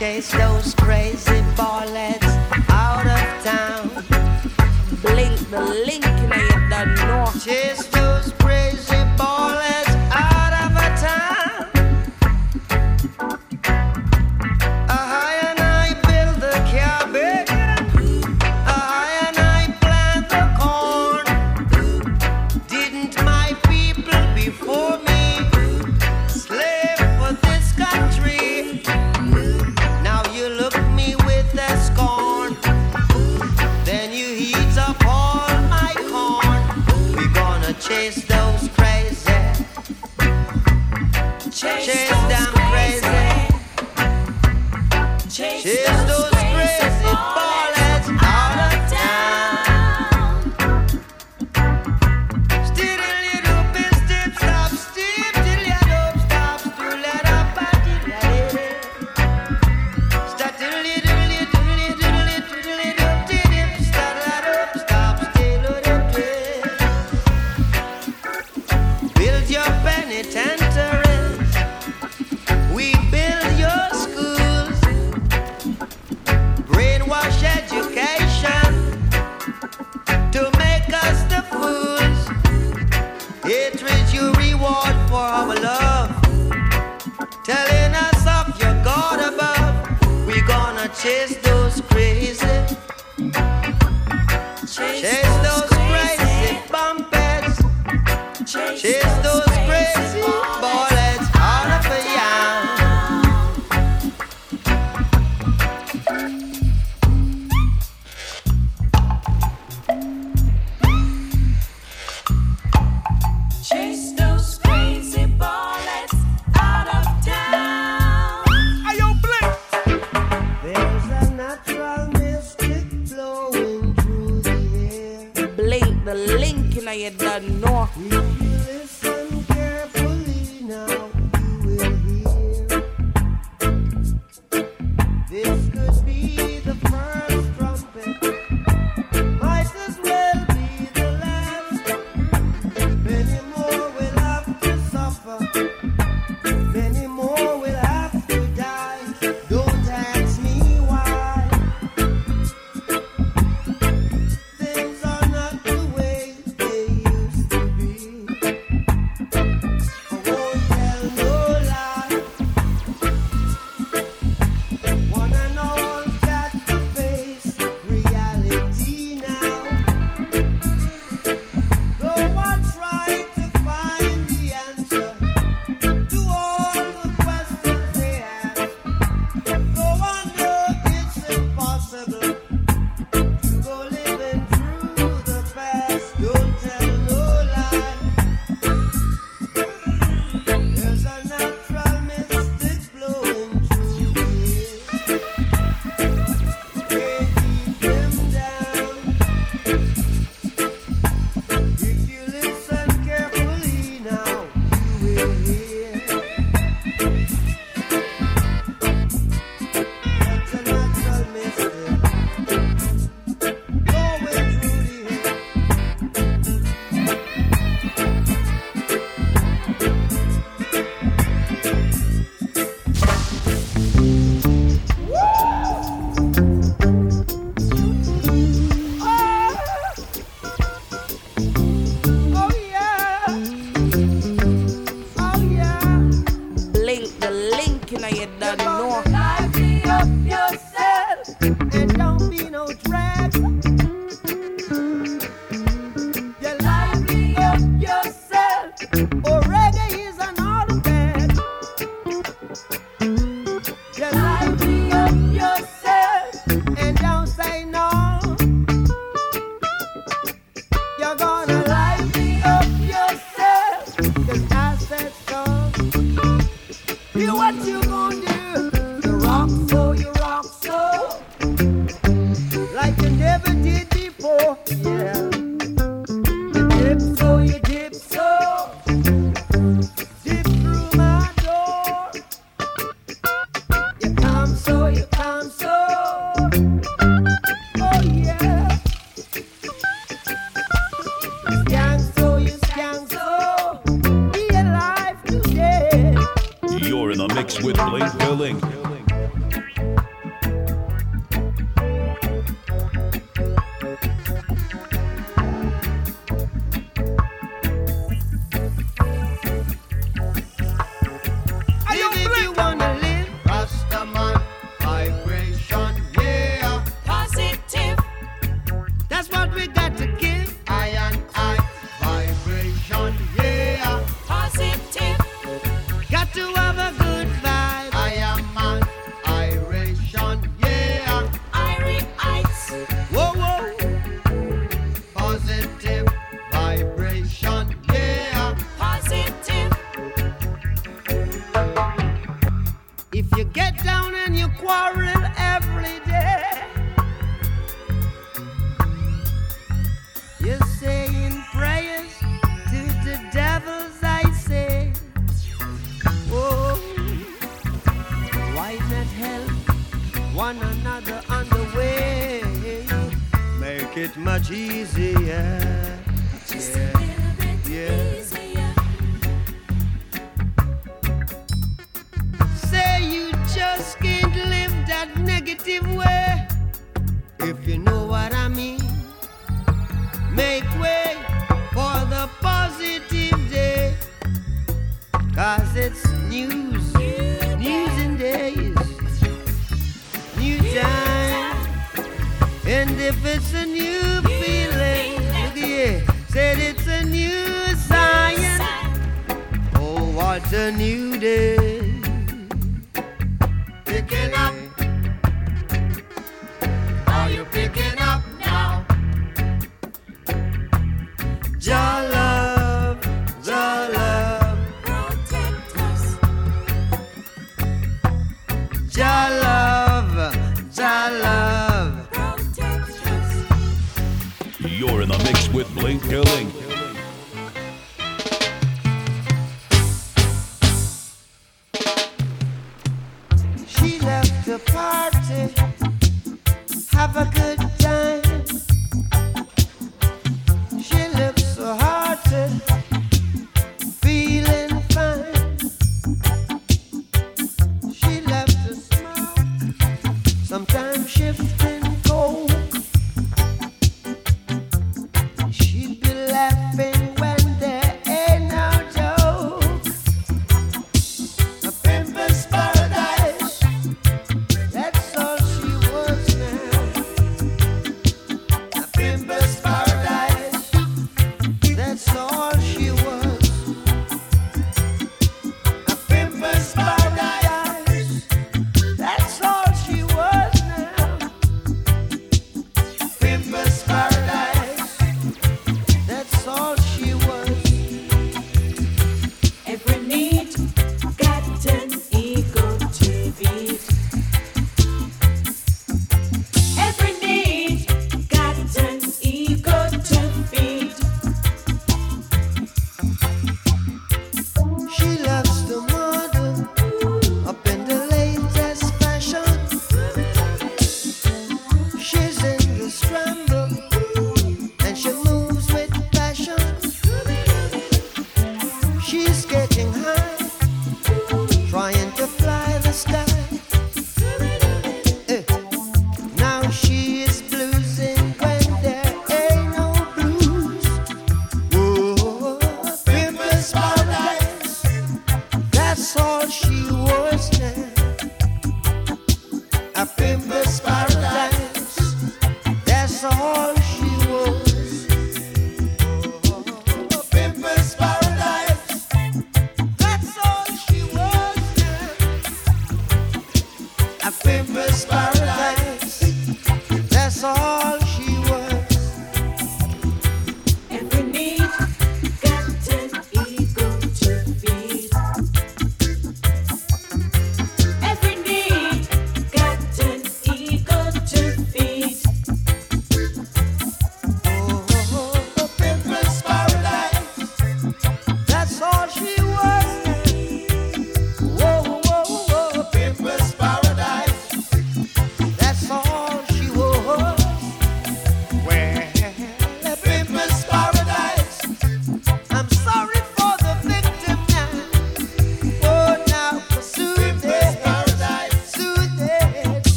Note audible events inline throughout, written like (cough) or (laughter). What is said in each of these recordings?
chase those crazy ballets out of town. Blink the link, in you've done.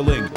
With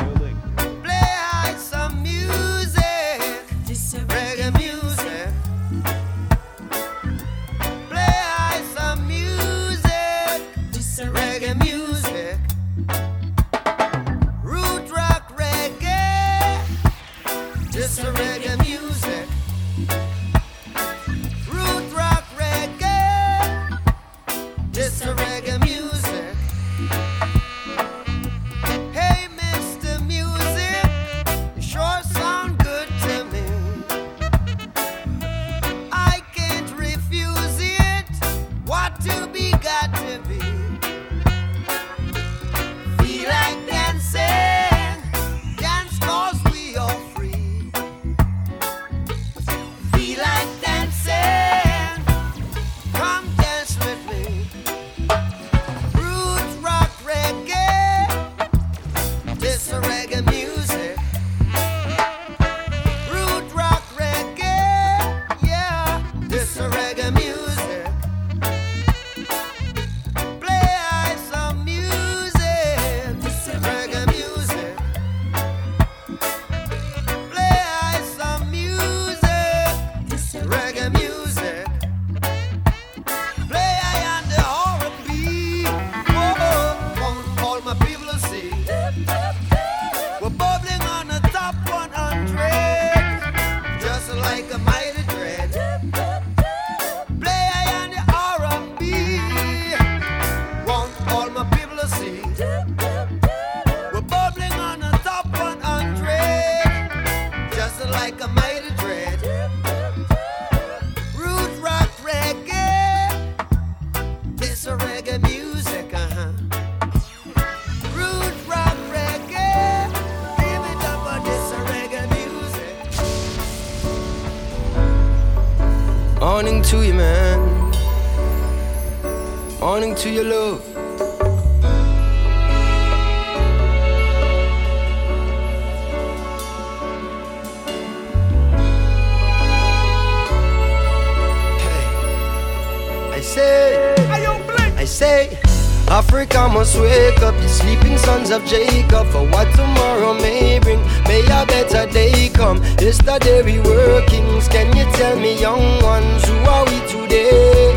to your love. Hey. I say, I say, Africa must wake up, the sleeping sons of Jacob, for what tomorrow may bring. May a better day come. Yesterday we were kings. Can you tell me, young ones, who are we today?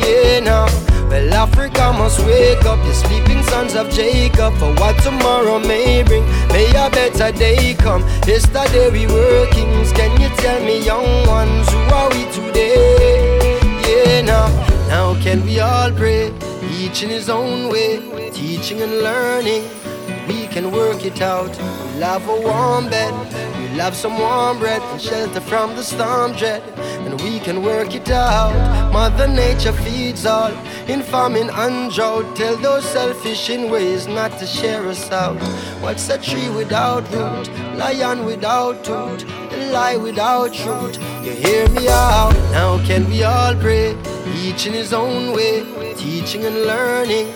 Yeah, now. Well, Africa must wake up, the sleeping sons of Jacob, for what tomorrow may bring. May a better day come. Yesterday we were kings. Can you tell me, young ones, who are we today? Yeah, now. Now can we all pray, each in his own way, teaching and learning. We can work it out. We'll have a warm bed, we'll have some warm bread and shelter from the storm dread. And we can work it out. Mother Nature feeds all in famine and drought. Tell those selfish in ways not to share us out. What's a tree without root? Lion without tooth? A lie without truth. You hear me out? Now can we all pray? Each in his own way, teaching and learning.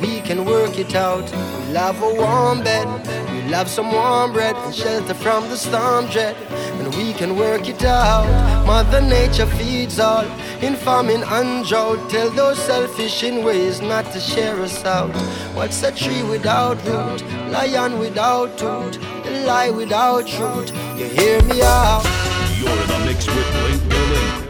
We can work it out. We'll have a warm bed, We love some warm bread and shelter from the storm dread. And we can work it out. Mother Nature feeds all in famine and drought. Tell those selfish in ways not to share us out. What's a tree without root? Lion without tooth? A lie without truth? You hear me out? You're in the mix with Blink Billing.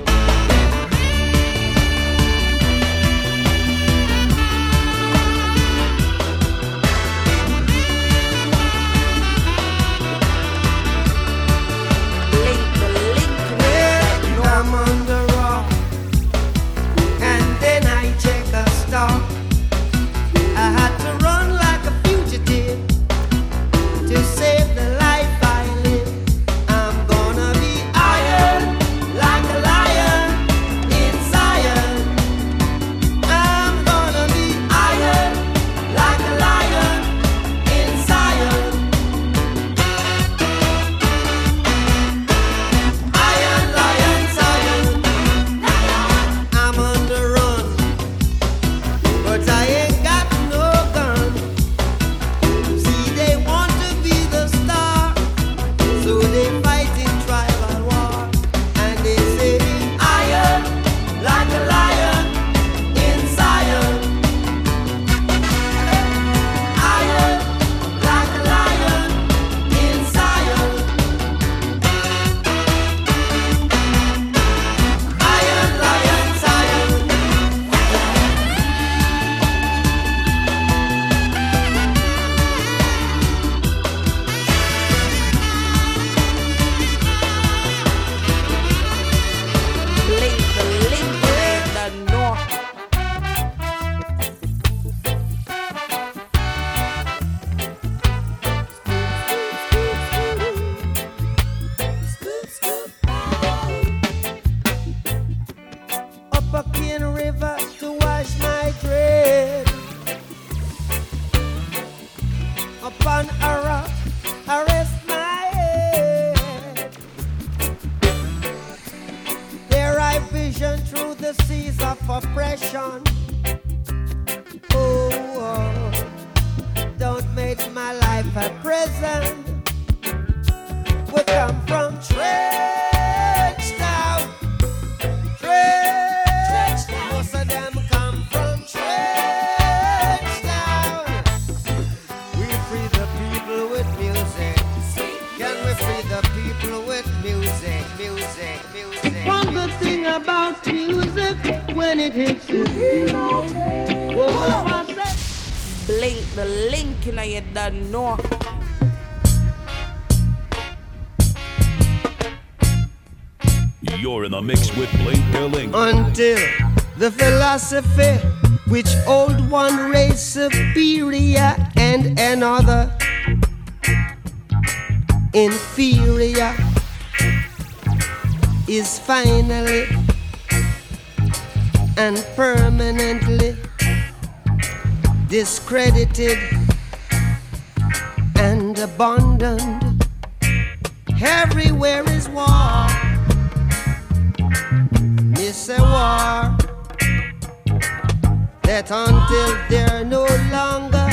they're no longer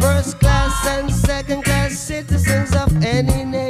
first class and second class citizens of any nation.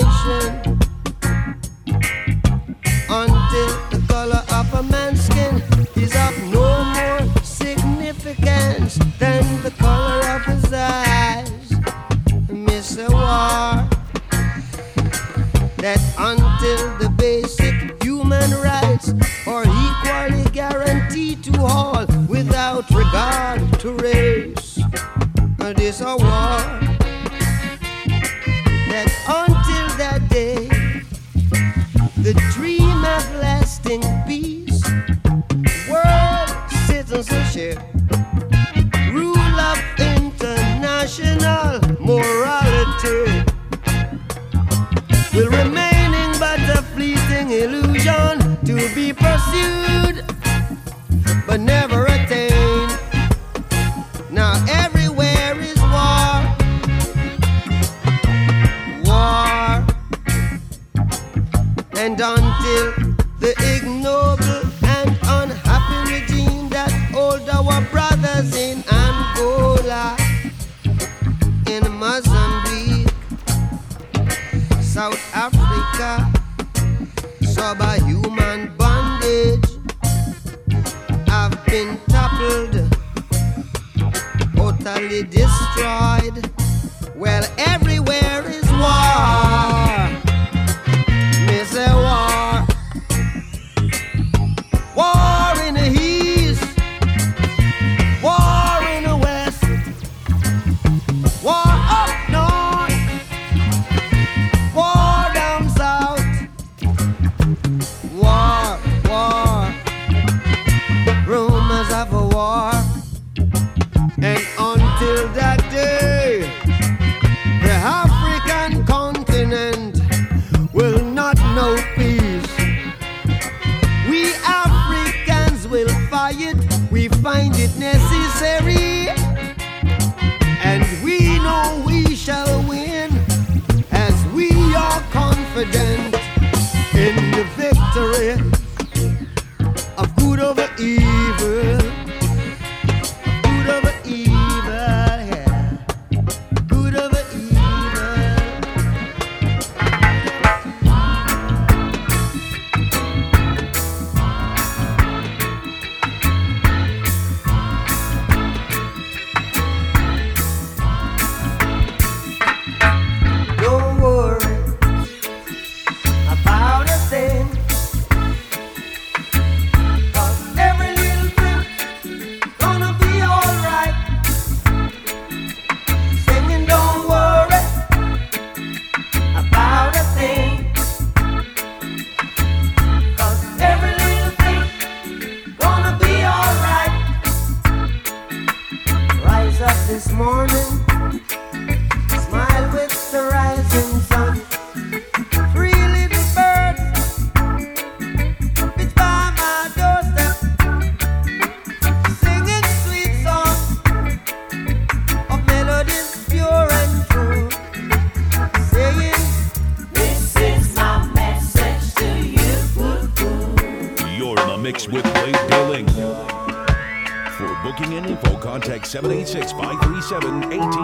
786 537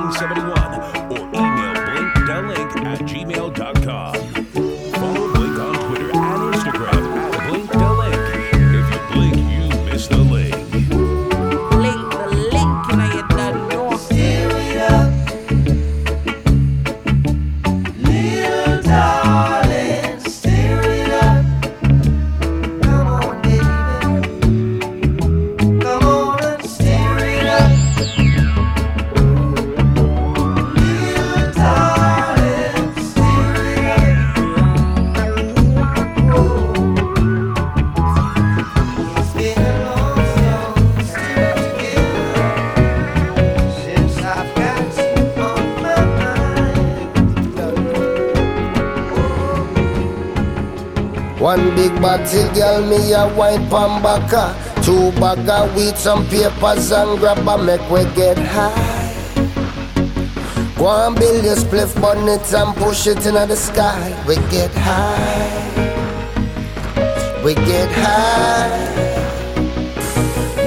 Party girl, me a wine pan baka. Two bag of weed, some papers and grab a make we get high. Go and build your spliff bonnet and push it into the sky. We get high. We get high.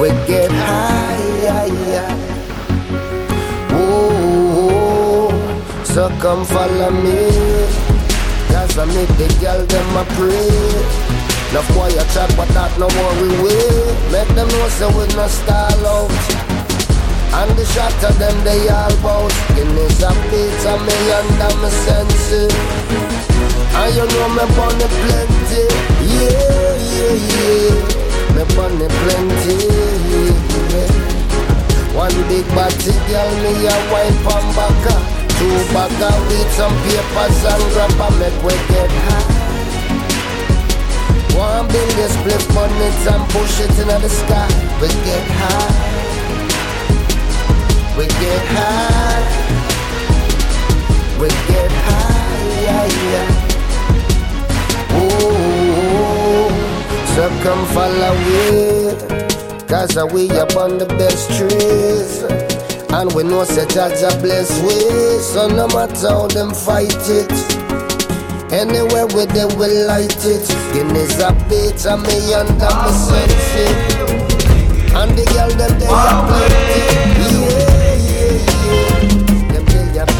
We get high. Yeah, Ooh, so come follow me. Cause I make the girl them a pray. No a chat, but that no worry we. Will. Make them know so we no stall out. And the shot of them they all bout Guinness a beat a me under my senses And you know me bunny plenty Yeah, yeah, yeah Me bunny plenty. One big body girl me a wine pon backa Two bag of weed, some papers and grab a make we get high One billion split bonnets and push it into the sky We get high we get high. We get high, yeah, yeah. Ooh, so come follow we. Cause we up on the best trees. And we know such as a blessed way. So no matter how them fight it. Anywhere where they will light it. Guinness a bit of me under my sense. And the girl them they are plenty. Yeah.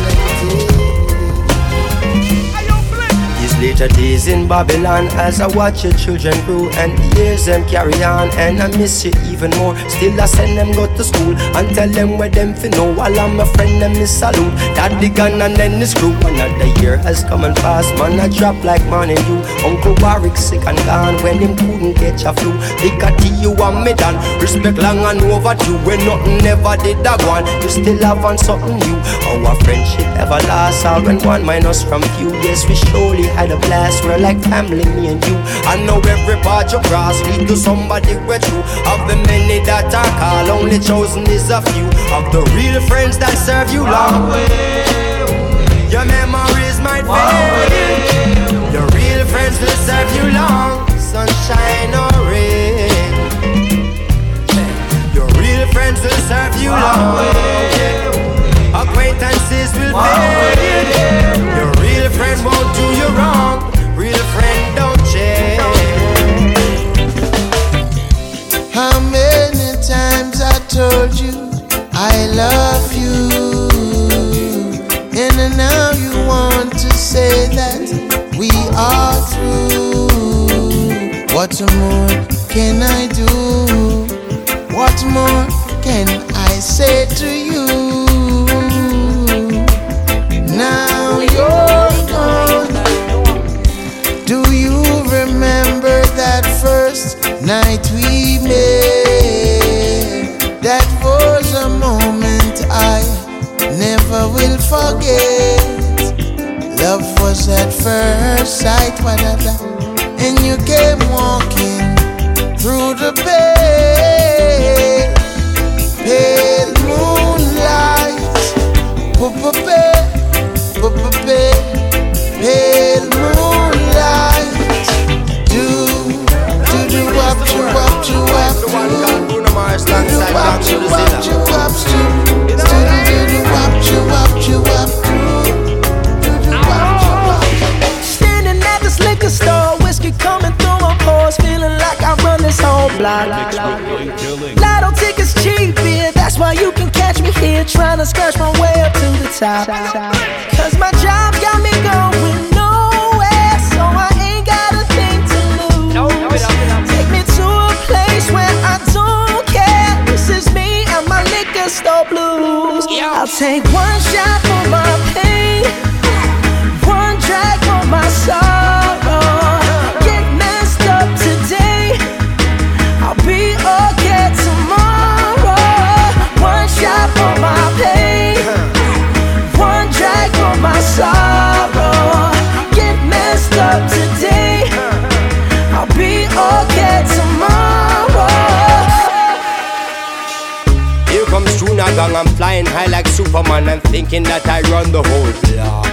These later days in Babylon as I watch your children grow and years them carry on and I miss you even more. Still I send them go to school and tell them where them fi know while I'm a friend them is salute. That the gun and then the screw. Another year has come and passed, man I drop like morning you. Uncle Warwick sick and gone when him couldn't catch a flu. They got to you and me done. Respect long and overdue when nothing ever did that one. You still have on something new. Our friendship ever lasts. All when one minus from few. Yes, we surely had a blast. We're like family, me and you. I know every part you cross lead to somebody we're true. Of many that I call, only chosen is a few. Of the real friends that serve you long. Your memories might fade. Your real friends will serve you long. Sunshine or rain. Your real friends will serve you long. Acquaintances will fade. Your real friend won't do you wrong. Told you I love you? And now you want to say that we are through. What more can I do? What more can I say to you? Was at first sight, when whatever. And you came walking through the pale, pale moonlight. Pa-pa-pa- Pale moonlight. Do, do, do, up, do, up, do, up, do. Bruno Mars Do, do, alongside up, Dr. do, up, do, Zilla. up, do. Block. Mixed with Lotto tickets cheap, yeah, that's why you can catch me here trying to scratch my way up to the top. Cause my job got me going nowhere, so I ain't got a thing to lose. Take me to a place where I don't care. This is me and my liquor store blues. I'll take one shot for my pain, one drag for my sorrow. I'm flying high like Superman. I'm thinking that I run the whole block.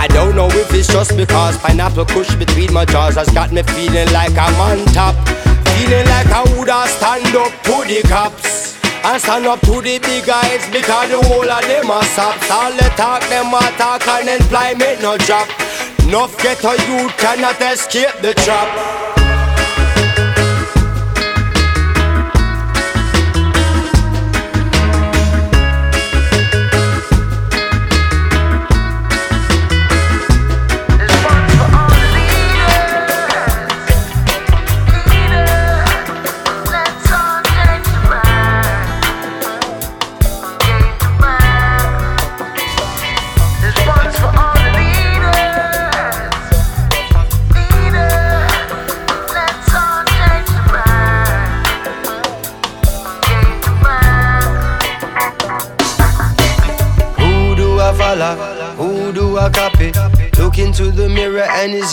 I don't know if it's just because pineapple kush between my jaws has got me feeling like I'm on top. Feeling like I woulda stand up to the cops. And stand up to the big guys because the whole of them are sops. All the talk, them a talk and employment no drop. Enough get a youth cannot escape the trap.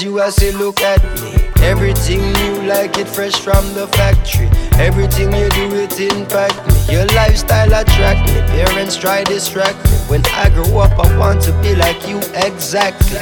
You I say look at me. Everything new like it fresh from the factory. Everything you do it impact me. Your lifestyle attract me. Parents try distract me. When I grow up I want to be like you exactly.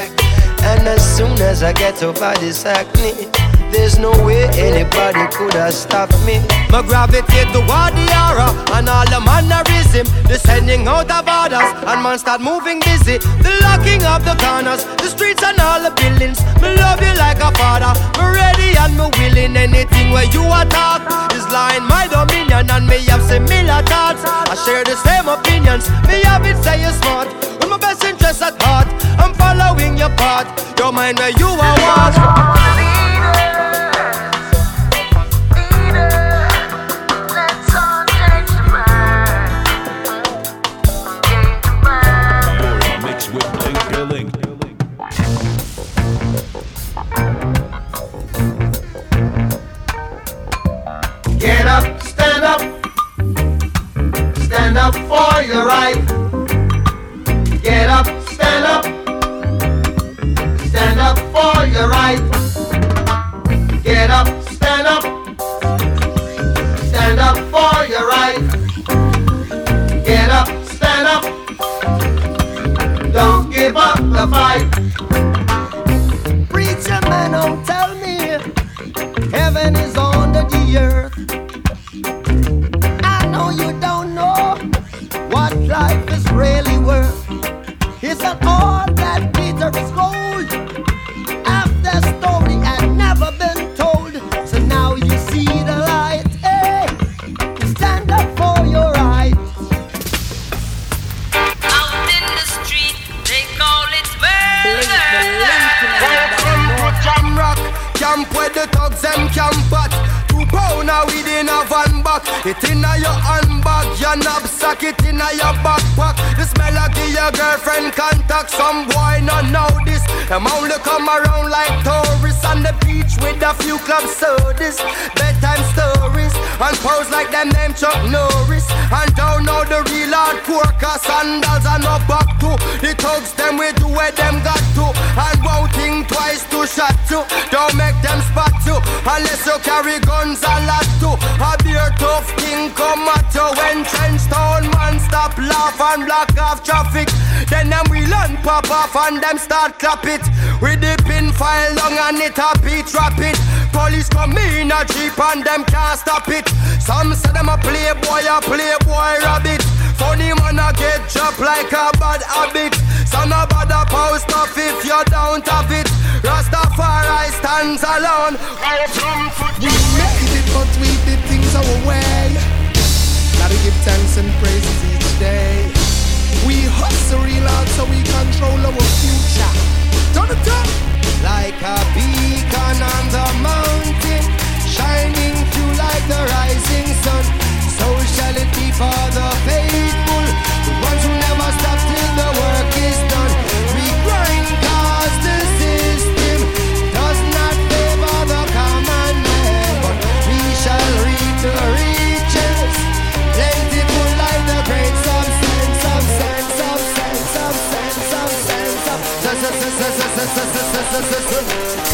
And as soon as I get over this acne, there's no way anybody could have stopped me. My gravitate toward the aura and all the mannerism. The sending out of orders and man start moving busy. The locking of the corners, the streets and all the buildings. Me love you like a father. Me ready and me willing. Anything where you attack is lying my dominion and me have similar thoughts. I share the same opinions. Me have it say you smart. With my best interest at heart, I'm following your path. Your mind where you are what. For your right. Get up, stand up. Stand up for your right. Get up, stand up. Stand up for your right. Get up, stand up. Don't give up the fight. Really worth. It's not all that glitter is gold. After story had never been told, so now you see the light. Hey, stand up for your right. Out in the street, they call it murder. link in your Welcome to Jam Rock, camp where the thugs them camp at. Two pounder within a van back. It inna your handbag, your knapsack, it inna your backpack. The smell of your girlfriend contact. Some boy not know this. Them only come around like tourists on the beach with a few club sodas, bedtime stories, and pose like them name Chuck Norris. And don't know the real hardcore, cause sandals are no back to. The thugs them we do where them got to. And won't think twice to shot you. Don't make them spot you unless you carry guns a lot too. A beer tough king come at you when trench town man stop laugh and block off traffic. Then them we learn pop off and them start clap it. With the pin file long and it a beat rapid. Police come in a jeep and them can't stop it. Some say them a playboy, a playboy rabbit. Funny man a get dropped like a bad habit. Some a bother post off if you don't have it. Rastafari stands alone. I from We made it, but we did things our way. Gotta give thanks and praises each day. We hustle real hard so we control our future. Turn it. Like a beacon on the mountain, shining through like the rising sun. So shall it be for the faithful, the ones who never stop till the work is done. We grind cause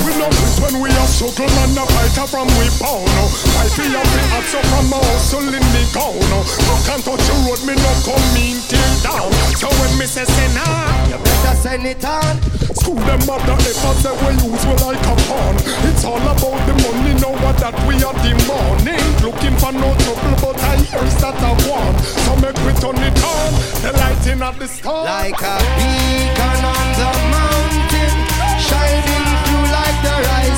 We know it when we are struggle and a fighter from we pound now. I feel a bit hot so from my hustle in the gown. No can't touch the road, me no come mean till down. So when me say say nah, You better send it on. school them up the efforts that we use we like a pawn. It's all about the money now what that we are demanding. Looking for no trouble but I hear that I want. So make we turn it on, the lighting of the star. Like a beacon on the mountain, shining through like the rising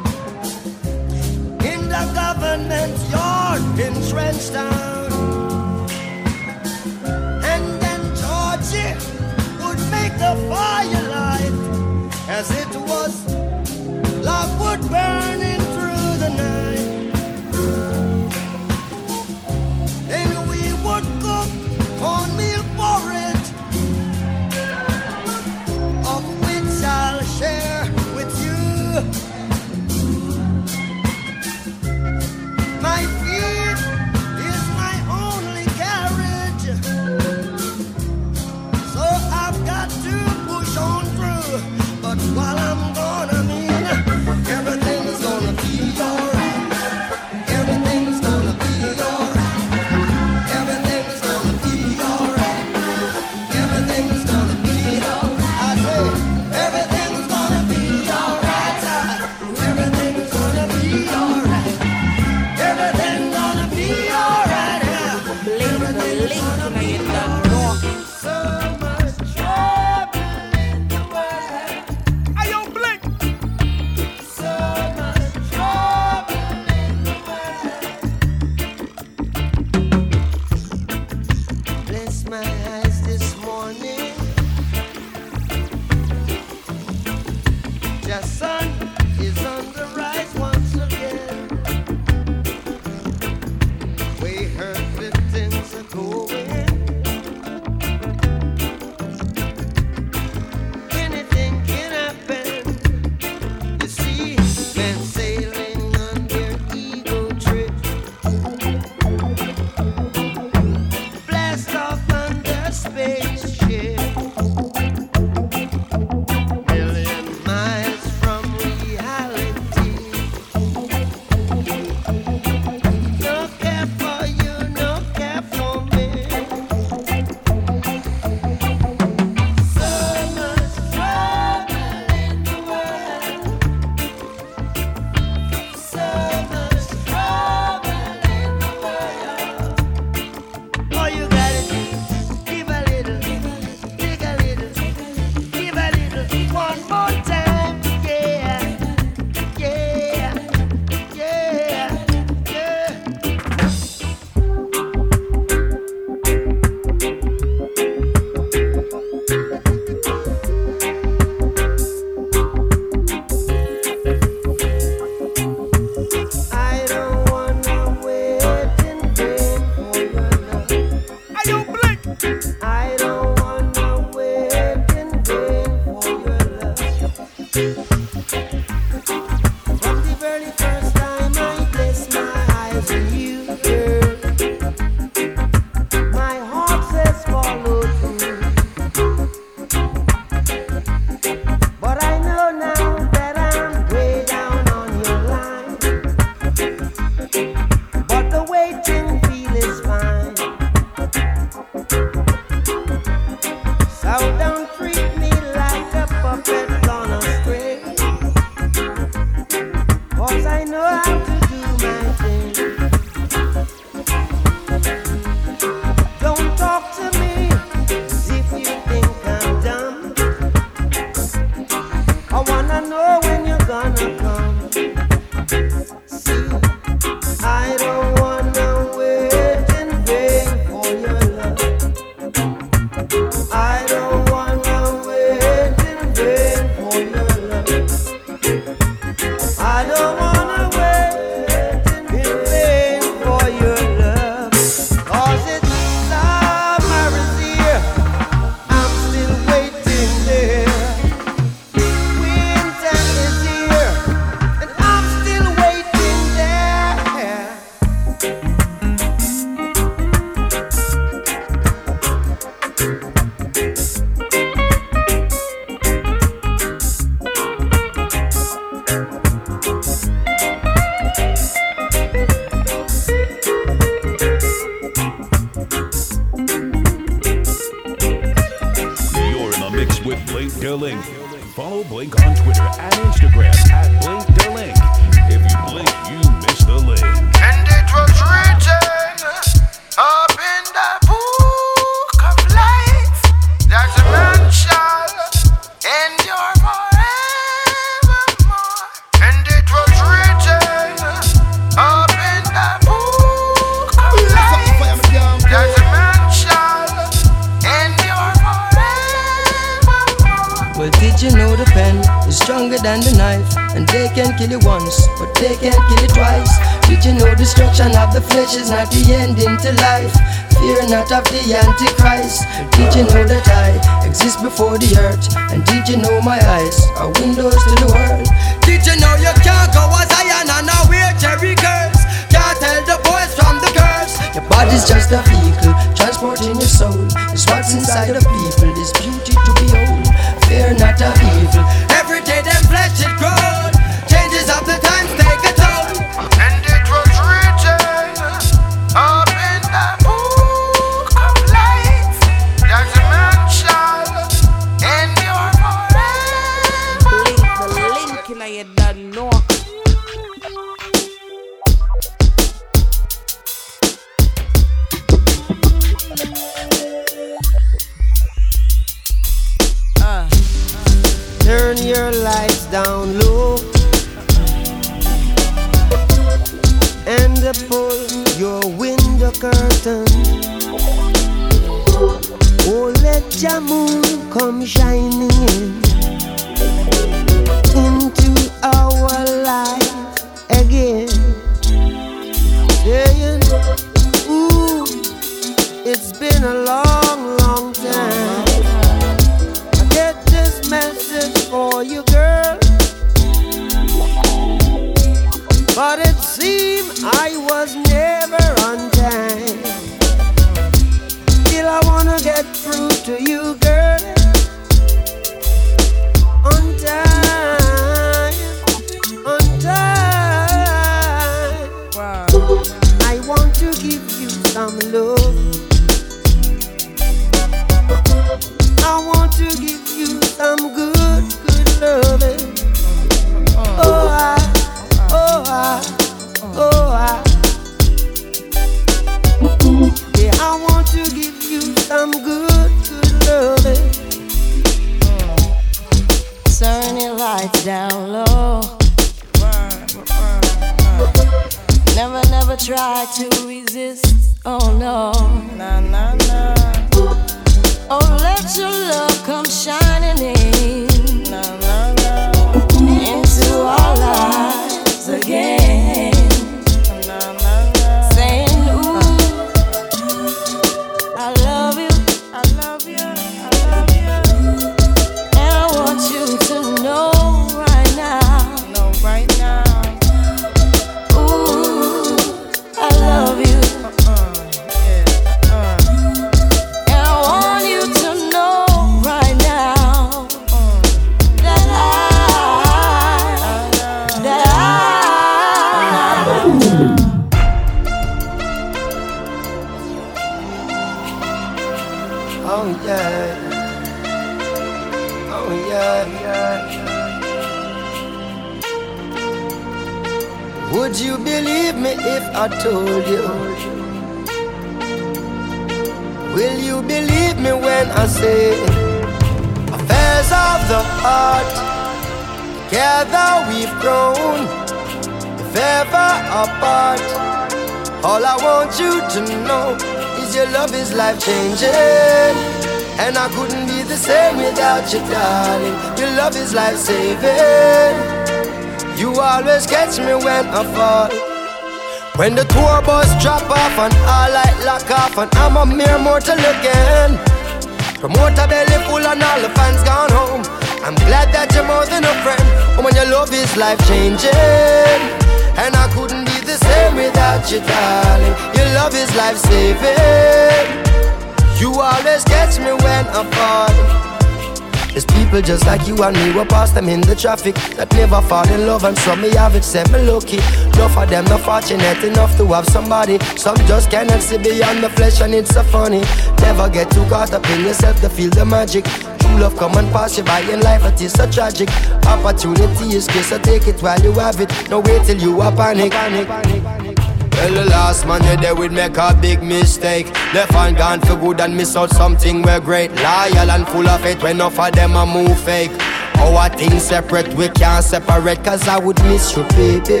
and me will pass them in the traffic That never fall in love and some me have it set me lucky Enough of them not fortunate enough to have somebody Some just cannot see beyond the flesh and it's so funny Never get too caught up in yourself to feel the magic True love come and pass you by in life it is so tragic Opportunity is good so take it while you have it No wait till you are panic, panic, panic. Well, the last man you there would make a big mistake. Left and gone for good and miss out something we're great. Loyal and full of it when enough of them a move fake. Our things separate, we can't separate, cause I would miss you, baby.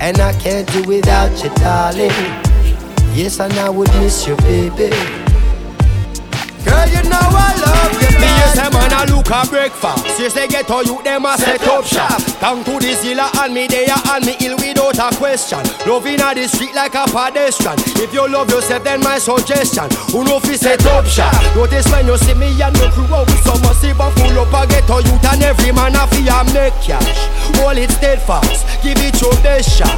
And I can't do without you, darling. Yes, and I would miss you, baby. Girl, you know I love you. A breakfast. Yes, they get to you, them a set up shop. Down to the zilla and me there and me ill without a question. Loving a the street like a pedestrian. If you love yourself, then my suggestion. Who know fi set up shop? Notice when you see me and no crew oh, out with some massive and full up a get to youth and every man a fi a make cash. Hold it steadfast, give it your best shot.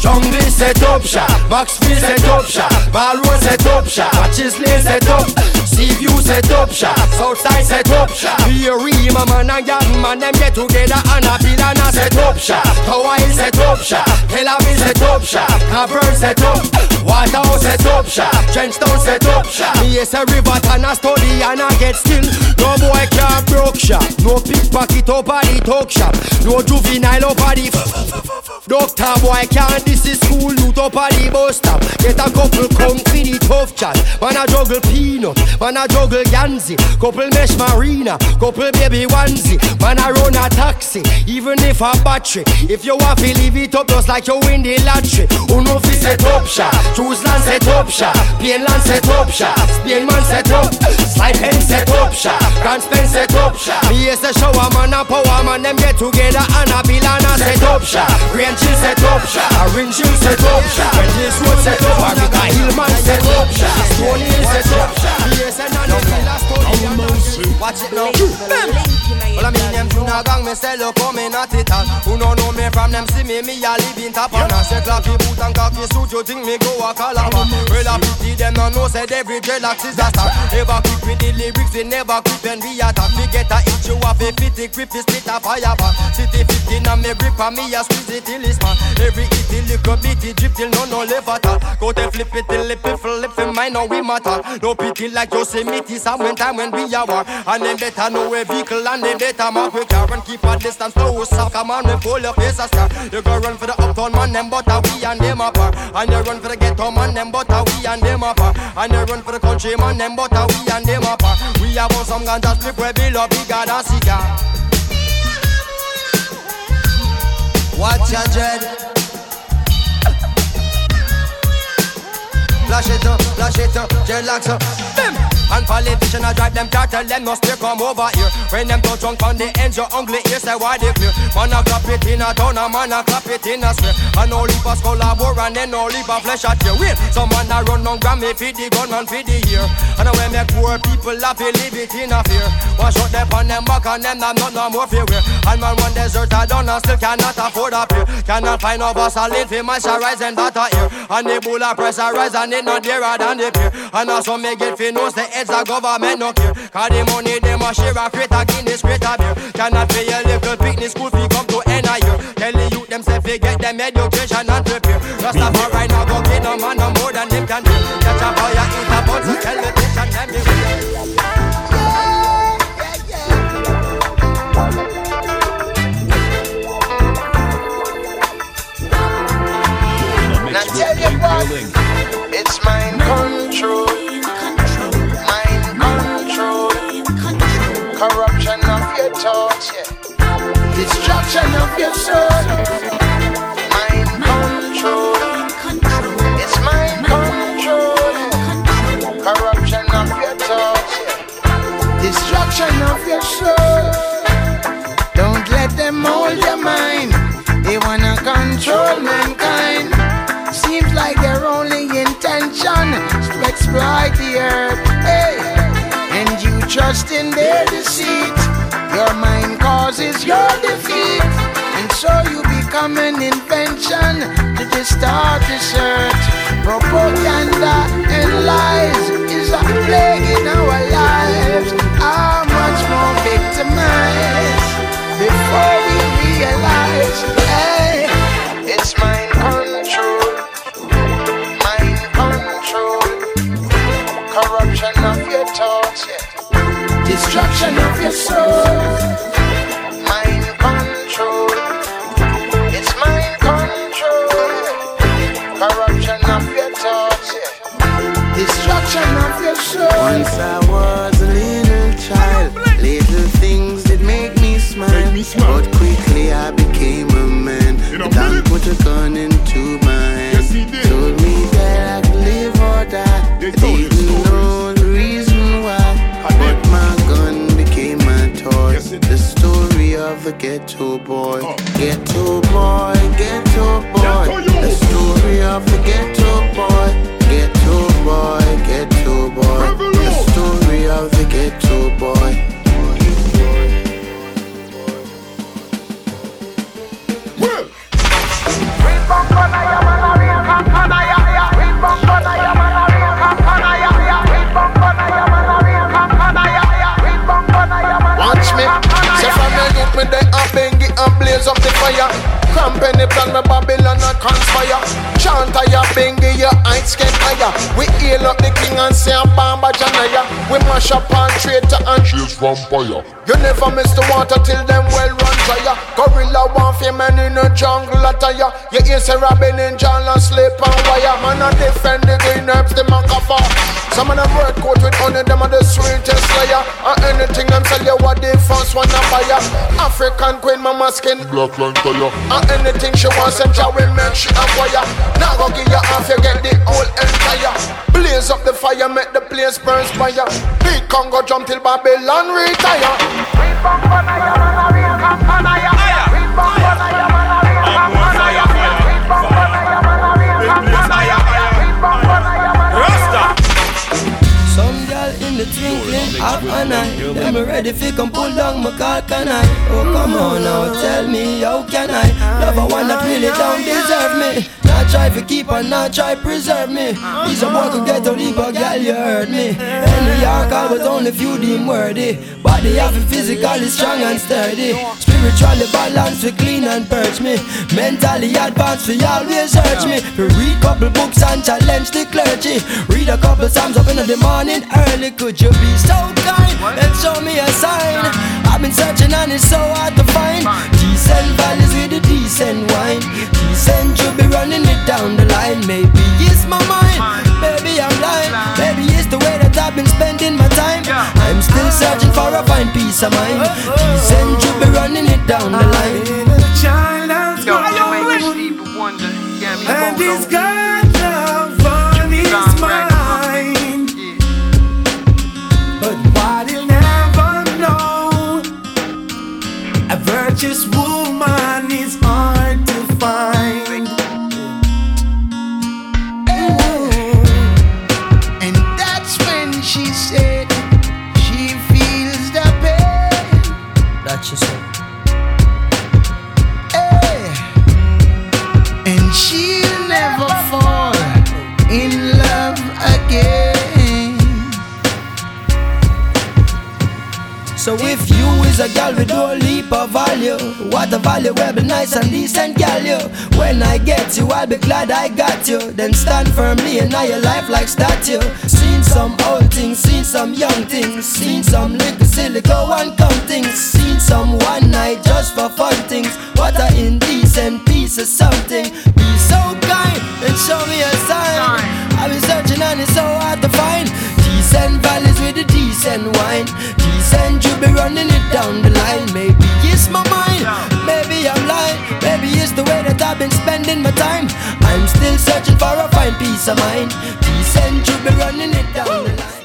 Jungle set up shop, Maxfield set up shop, Balroad set up shop, Patches Lane set up, Seaview set up shop, Southside set up shop. We, my man and young man them get together and a bill and a set up shop. Tower Hill set up shop, Kellerville set up shop, Cavern set up, Waterhouse set up shop, Trenchtown set up shop. Me yes a river and a study and a get still. No boy can't broke shop, no pickpocket over the talk shop, no juvenile over the Doctor boy can't this is school youth up at the bus stop. Get a couple come for the tough chat. Man a juggle peanut, man a juggle Yanzi Couple mesh marina, couple baby onesie Man a run a taxi, even if a battery If you want to leave it up just like you win the lottery Who know fi set up shop, choose land set up shop Pain land set up shop, Spain man set up Slide pen set up shop, Grand Spend set up shop Me is a shower man a power man Them get together and a bill and a set up shop Green chill set up shop, orange chill set up shop When this road set up, Africa Hillman set up shop Stone set up shop Me is a non killer story Watch it now. Well I mean them tune a gang me sell up come in at it all. Who no know me from them see me me a live in top and I say clappy boot and cocky suit you think me go a calabar Well I pity them no know said every dreadlocks is a star. Never quick with the lyrics we never quick when we attack We get a hit you off a fitty grip is split a fire bar City 15 and me grip and me a squeeze it till it's man Every hit the little bit it drip till no no live at all Go to flip it till it flip for mine now we matter. No pity like Yosemite Sam when time when we are war. And them better know a vehicle and they better mark. We car And keep a distance no stop come on we pull your face a star. You go run for the uptown man them but we and them apart And you run for the ghetto man them but we and them apart And you run for the country man them but we and them apart We have some ganja split we build up bigger than cigar. Watch your dread Flash it up, flash it up, dreadlocks up. Bim! And politician I drive them car, tell them no stay come over here. When them touch drunk on the ends, your ugly ears say why they clear. Man a clap it in a town, a man a clap it in a square. And no leave a skull a bore and then no leave a flesh at you. Wait, some man a run on Grammy feed the gun man feed the ear. And when make poor people laugh, leave it in a fear. One shot them on them back and them not not no more fear. And man one desert a done and still cannot afford a peer. Cannot find no Vaseline for moisturize and that a ear. And the bull a pressurize and not dearer than the peer. And also me get fi knows the heads of government no care. Cause the money them a share a crate a Guinness crate a beer. Cannot pay a little picnic school fee come to end a year. Tell the youth them fi get them education and prepare. Rastafari now go get no man no more than him can do. Catch a fire, eat a bun, so tell the teacher them beware. Now tell you what, it's mind control, mind control, corruption of your thoughts, destruction of your soul. Mind control, it's mind control, corruption of your thoughts, destruction of your soul. The earth. Hey, and you trust in their deceit. Your mind causes your defeat, and so you become an invention to distort the earth. Propaganda and lies is a plague in our lives. How much more victimized before we realize? Your thoughts, yeah. destruction of your soul. Mind control, it's mind control, corruption of your thoughts, yeah. destruction of your soul. Once I was a little child, little things did make me smile. But quickly I became a man. The dog put a gun into my hand. Told me that I could live or die. I didn't know the ghetto boy. Ghetto boy, ghetto boy. The story of the ghetto boy. Ghetto boy, ghetto boy. The story of the ghetto boy. Watch blaze up the fire. Cramp any plan me Babylon and conspire. Chant ya bengi your heights get higher. We hail up the king and say a bamba janaya. We mash up on traitor and chase vampire. You never miss the water till them well run dry. Guerrilla warfare man in a jungle attire. You hear say Robin in John and sleep on wire. Man a defend the green herbs the macafa. Some of them work out with honey, them are the sweetest layer. And anything them sell you what they first wanna buy ya. African queen, mama skin black like fire. And anything she wants, and she will make she acquire. Now go give you half, you get the whole entire. Blaze up the fire, make the place burn fire. Big Congo jump till Babylon retire. Twinkling of an eye Them ready fi come pull down my car can I Oh come on now tell me how can I? Love a one that really don't deserve me. Not try to keep and not try preserve me. He's a boy could get a leap but girl you heard me. New York I was only few deem worthy. Body have it physically strong and sturdy Spiritually balanced we clean and purge me. Mentally advanced we always search me. To read couple books and challenge the clergy. Read a couple psalms up in the morning early. Could you be so kind and show me a sign? I've been searching and it's so hard to find. Decent valleys with a decent wine. Decent you be running it down the line. Maybe it's my mind, maybe I'm blind Maybe it's the way that I've been spending my time. I'm still searching for a fine peace of mind. Uh, uh. Decent you be running it down the uh, line. child has grown And he's got love on his mind But what he'll never know A virtuous woman a gal with no leap of value. What a value, well be nice and decent gal you When I get you, I'll be glad I got you. Then stand firmly in all your life like statue. Seen some old things, seen some young things. Seen some little silly go and come things. Seen some one night just for fun things. What a indecent piece of something. Be so kind and show me a sign. I've been searching and it's so hard to find. Decent valleys with a decent wine Decent you be running it down the line. Maybe it's my mind, maybe I'm lying. Maybe it's the way that I've been spending my time. I'm still searching for a fine peace of mind. Decent you be running it down the line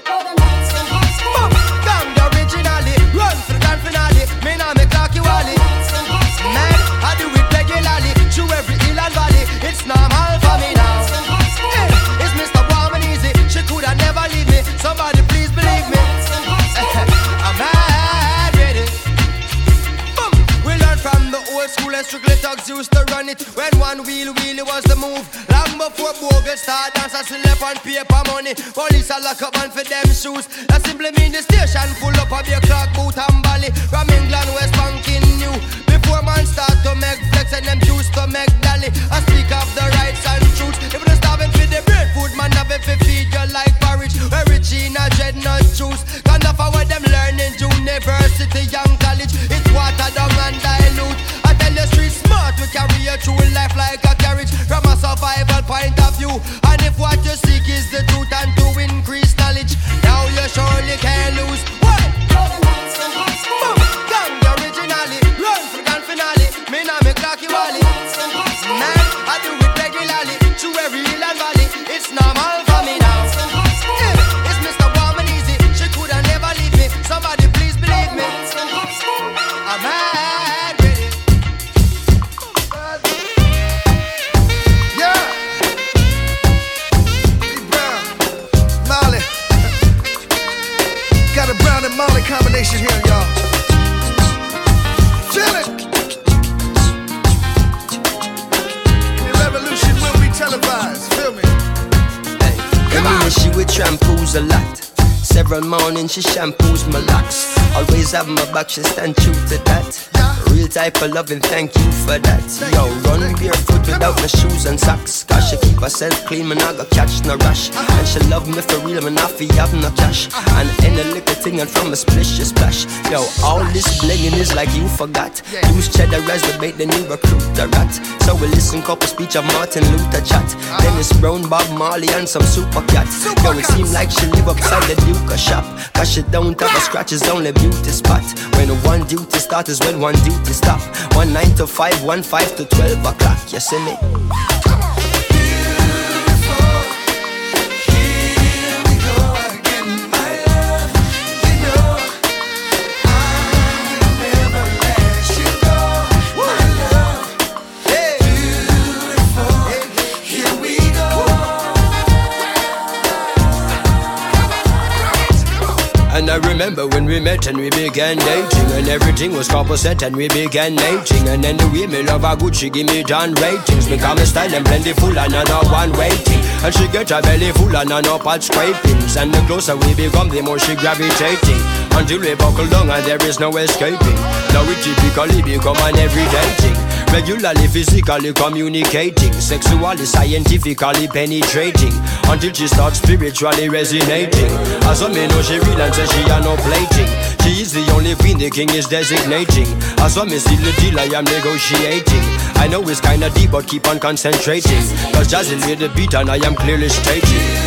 thugs used to run it. When one wheel wheelie was the move. Long before bogus start dance, I still left on paper money. Police a lock up man for them shoes. That simply mean the station full up of your clock boot and bally. From England, West Banking new. Before man start to make flex and them choose to make dolly. I speak of the rights and truth. If you starving for the bread food, man, have it for feed you like porridge. Where rich in a dreadnought juice. Kind of how them learning university and college. It's watered down and dilute. We carry you through life like a carriage from a survival point of view. And if what you seek is the truth and combination here, y'all. Feel it. The revolution will be televised. Feel me? Reminisce with shampoos a lot. Several mornings she shampoos my locks. Always have my back, she stand true to that. Real type of loving, thank you for that. Yo, run barefoot without my shoes and socks. Cause she keep herself clean, man, I got catch no rush. And she love me for real, man, I feel have no cash. And any little thing and from a splish, she splash. Yo, all this blinging is like you forgot. Use cheddar as the bait, then you recruit the rat. So we listen couple speech of Martin Luther chat. Dennis Brown, Bob Marley, and some super cats. Yo, it seem like she live upside the Duke shop. Cause she don't have a scratch, it's only beauty spot. When one duty start is when one duty stop. One nine to five, one five to twelve o'clock. You see me? And I remember when we met and we began dating. And everything was couple set and we began mating. And then the way me love her good, she give me down ratings. Become a style and plentiful and know one waiting. And she get her belly full and know part scrapings. And the closer we become, the more she gravitating. Until we buckle down and there is no escaping. Now we typically become an everyday thing Regularly, physically communicating Sexually, scientifically penetrating Until she starts spiritually resonating. As a me know oh, she real and say she a no plating. She is the only queen the king is designating. As a me see the deal I am negotiating. I know it's kinda deep but keep on concentrating. Cause is with the beat and I am clearly stating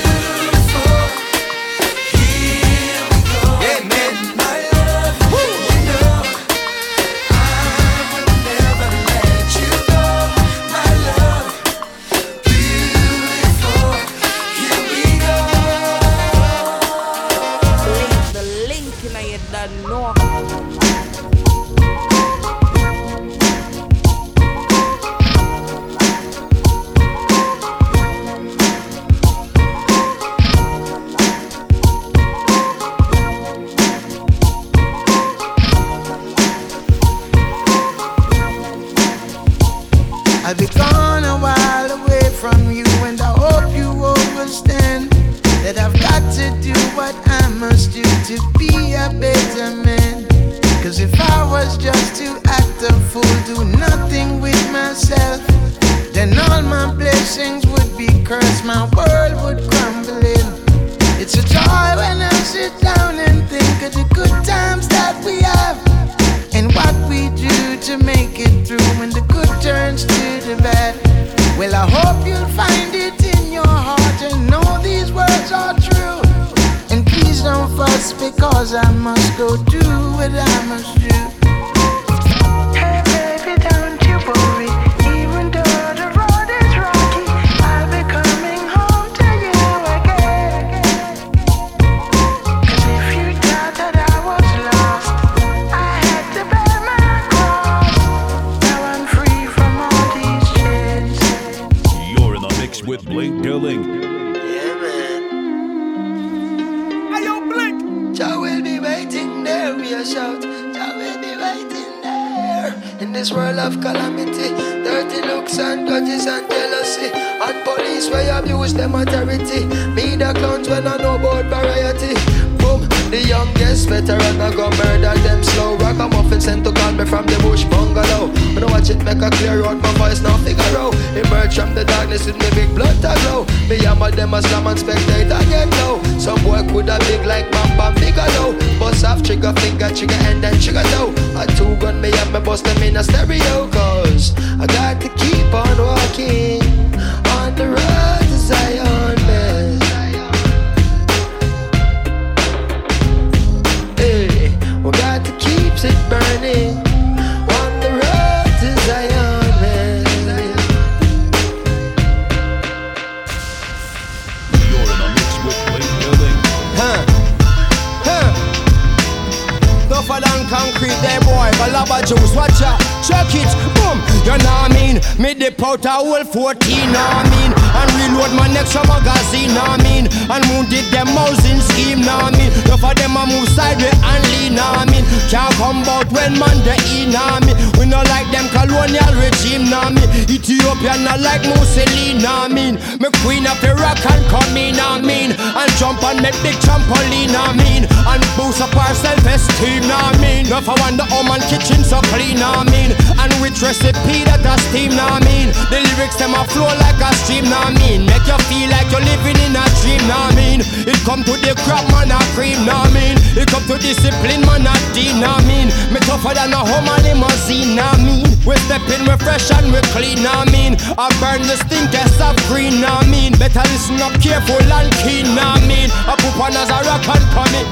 I mean? I burn the stinkers of green, I mean? Better listen up careful and keen, I mean? I put on as a rock and come in.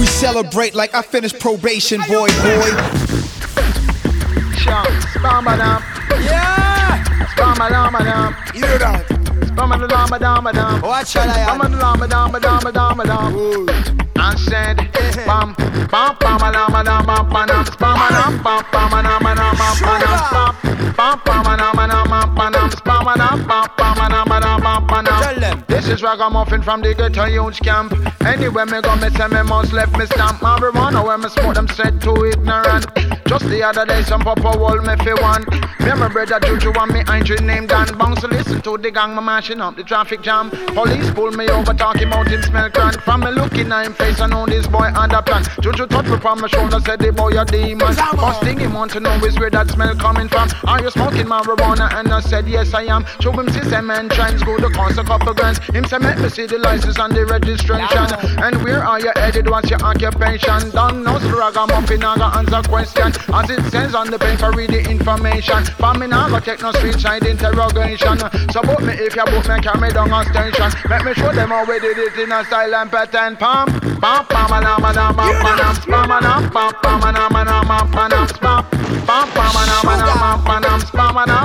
We celebrate like I finished probation, boy, boy. Yeah! You hear that? Watch out, I And said, bam, bam, bam, bam, bam, bam, bam, bam, bam, bam, bam, bam, bam, bam, bam, bam, bam, this is ragamuffin from the ghetto youth camp. Anywhere me go, me say me must left me stamp marijuana where me smoke them straight too ignorant. Just the other day, some papa wall me fi one. Me and my brother Juju and me Andrew named Dan Bounce to listen to the gang, me mashing up the traffic jam. Police pull me over, talking about him smell crank. From me looking at him face, I know this boy under plan. Juju touch me from my shoulder, said the boy a demon. First thing he want to know is where that smell coming from. Are you smoking marijuana? And I said yes I am. Show him system and trends, go to cost a couple grand. Him say make me see the license and the registration. And where are you headed? What's your occupation? Don't know ragamuffin, I got answer question. As it says on the paper, read the information. For me now, go take no street side interrogation. So book me if you book me, carry down a station. Let me show them how we did it in a style and pattern. Pam, pam, pam, pam, pam, pam, pam, pam, pam, pam, pam,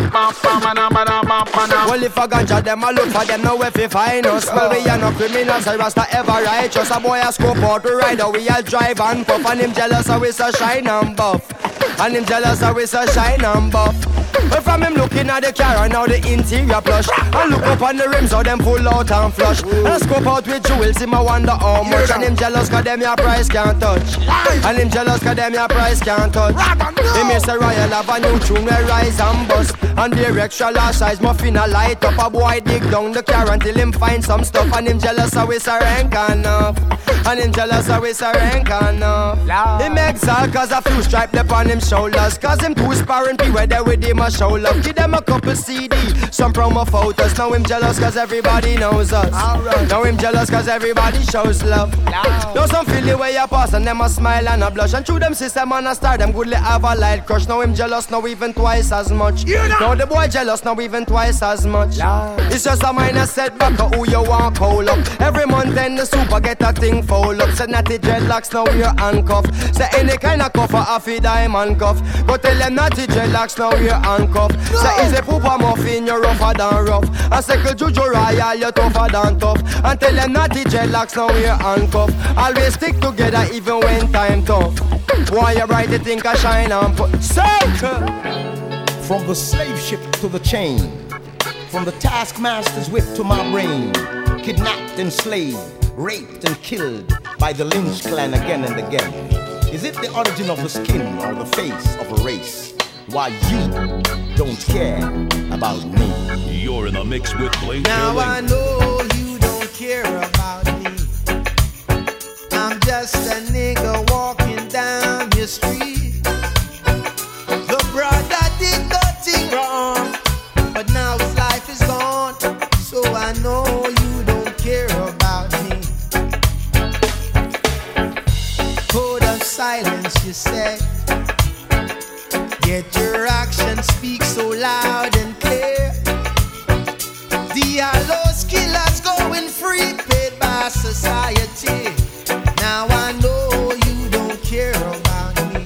pam, pam, pam, pam, pam, Well, if a ganja them a look for them, now if you find us Well, we are no criminals, I rasta ever righteous A boy a scope out to ride, we all drive and puff And him jealous, how we so shine and buff And him jealous, how we so shine and buff Well, from him looking at the car and now the interior plush I look up on the rims, how them full out and flush. And I scope out with jewels, him I wonder how much. And him jealous, cause them your price can't touch. And him jealous, cause them your price can't touch. Him is a royal, have a new tune where rise and bust. And the extra large size muffin a light up A boy dig down the car until him find some stuff. And him jealous, how we so rank enough. And him jealous, how we so rank enough. Him exalt, cause a few stripe up on him shoulders. Cause him too sparring, be where they with him a show. Love Give them a couple CD, some promo photos. Now him jealous cause everybody knows us. Now him jealous cause everybody shows love. Now. Some feel the way you pass and them a smile and a blush. And through them system and a star them goodly have a light crush. Now him jealous now even twice as much. Now the boy jealous now even twice as much. It's just a minor setback of who you want call up. Every month then the super get a thing fold up. Said natty dreadlocks now we're handcuffed. Say any kind of cuff a diamond cuff. But tell them natty dreadlocks now we're handcuffed Say is a pooper muffin? You're rougher than rough. I say juju royal? You're tougher than tough. And tell them natty dreadlocks now we're handcuffed. Always stick together even when time tough. Why you bright you think I shine and put Circle From the slave ship to the chain, from the taskmaster's whip to my brain, kidnapped, enslaved, raped, and killed by the lynch clan again and again. Is it the origin of the skin or the face of a race? Why you don't care about me? You're in the mix with Blake Now I know you don't care about me. I'm just a nigga walking down your street. The brother did nothing wrong, but now his life is gone. So I know you don't care about me. Code of silence, you say. Get your actions speak so loud and clear. The Dialogues, killers going free, paid by society. Now I know you don't care about me.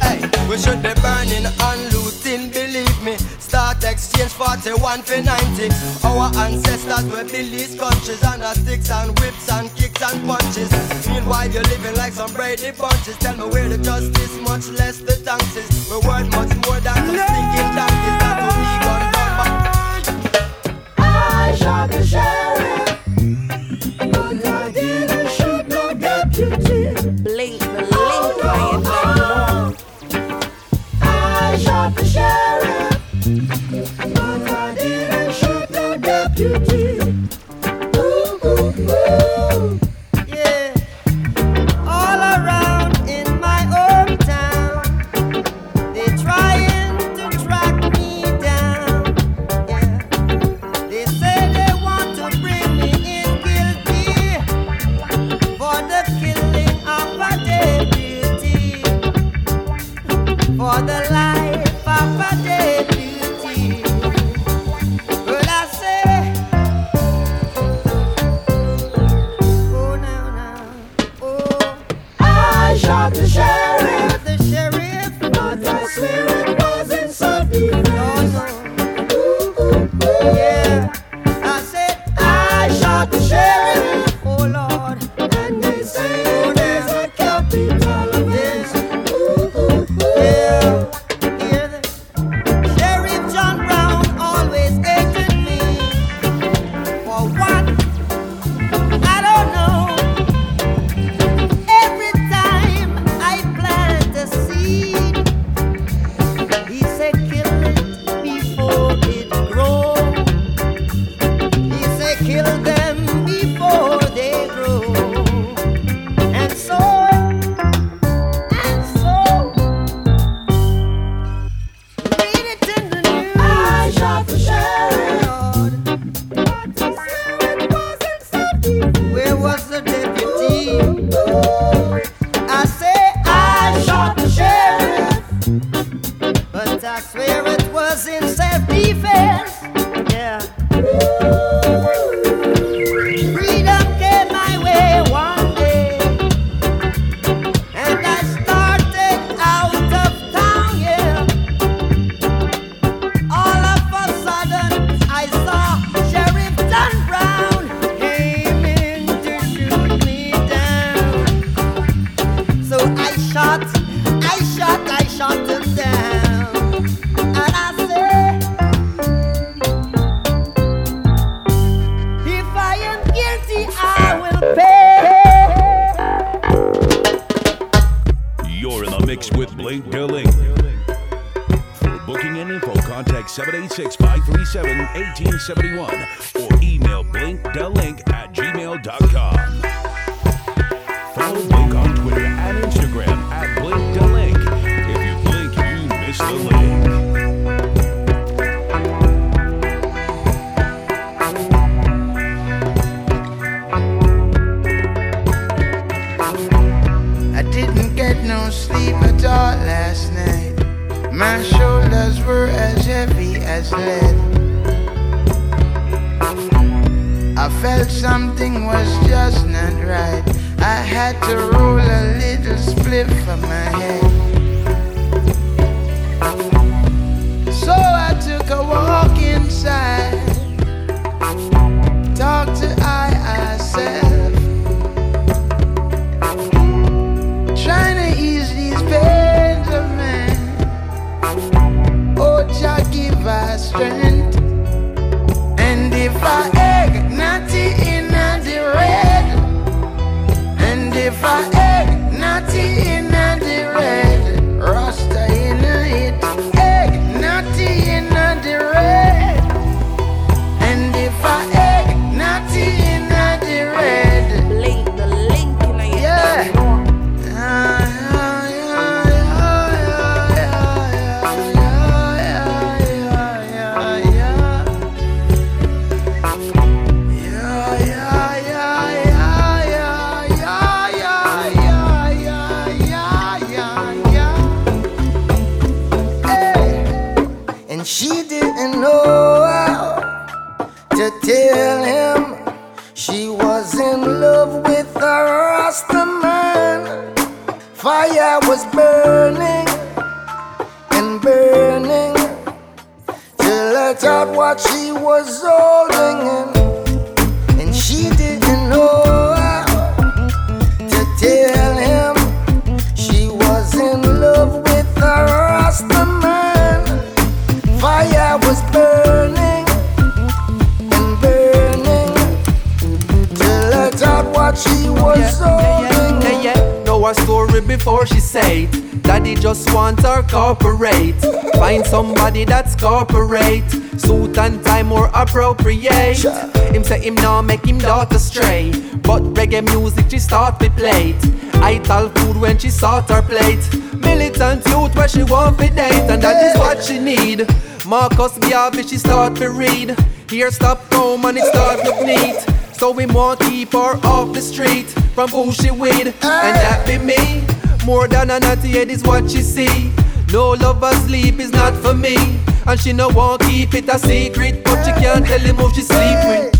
Hey, we should be burning and looting, believe me. Start exchange 41 for 90. Our ancestors were Billy's countries and our sticks and whips hits and kicks and punches. Meanwhile, you're living like some Brady bunches. Tell me where the justice, much less the dances. We're worth much more than the no. stinking donkeys. That will be gone I shot the sheriff, but I didn't shoot deputy. The link no. I shot the sheriff, but I didn't shoot no deputy. Oh, 98 is what she see. No love or sleep is not for me. And she no will keep it a secret, but she can't tell him who she sleep with.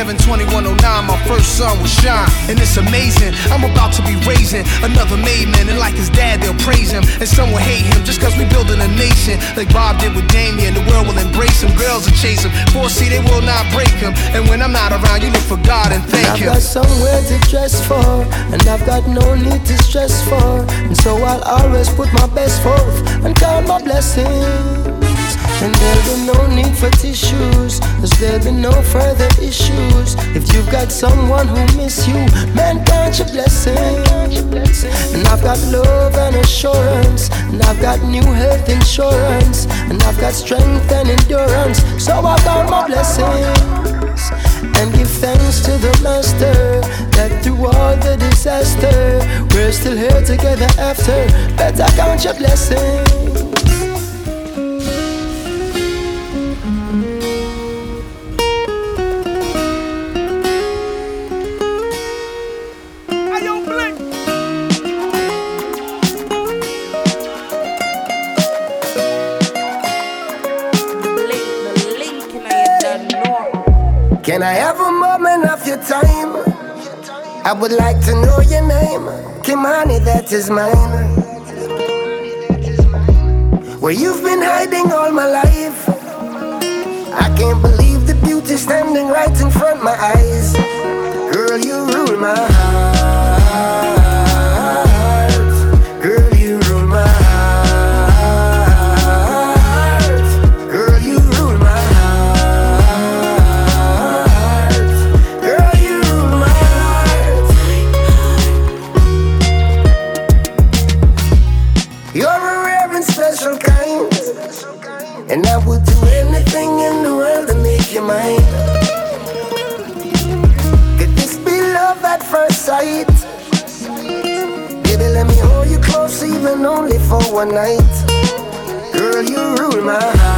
72109, my first son will shine. And it's amazing. I'm about to be raising another made man. And like his dad, they'll praise him. And some will hate him just cause we building a nation. Like Bob did with Damian. The world will embrace him. Girls will chase him. Foresee, they will not break him. And when I'm not around, you look for God and thank him I've him. got somewhere to dress for, and I've got no need to stress for. And so I'll always put my best forth and count my blessings. And there'll be no need for tissues, cause there'll be no further issues. If you've got someone who miss you, man, count your blessings. And I've got love and assurance, and I've got new health insurance, and I've got strength and endurance. So I've got my blessings and give thanks to the Master that through all the disaster, we're still here together after. Better count your blessings. Can I have a moment of your time? I would like to know your name. Kimani, that is mine. Where you've been hiding all my life. I can't believe the beauty standing right in front my eyes. Girl, you rule my heart. Only for one night. Girl, you rule my heart.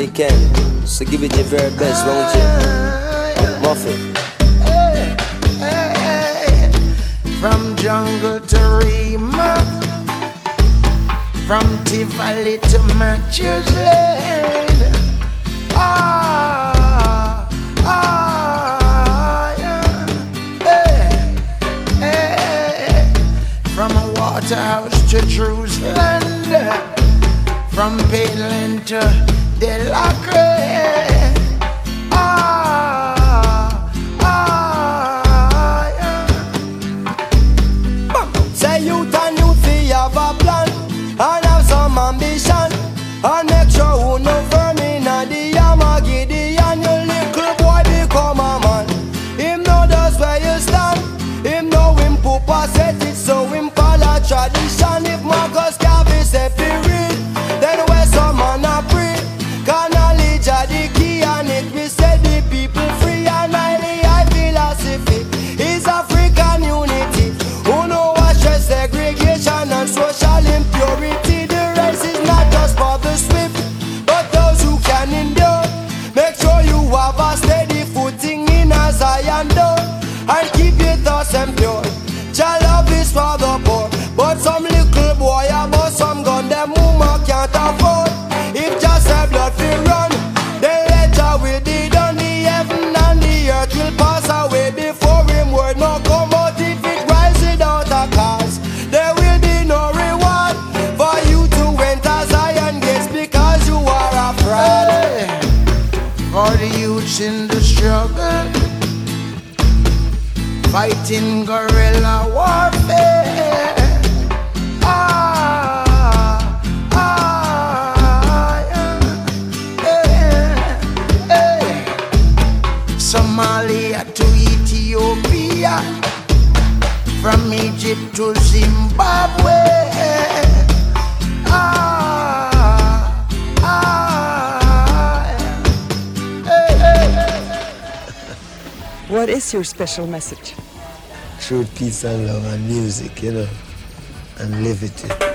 you can. So give it your very best, won't you? Muffin. From jungle to Rema, from Tivoli to Manchester. Ethiopia, from Egypt to Zimbabwe. Ah, ah, hey, hey, hey. What is your special message? Truth, peace, and love, and music, you know, and liberty.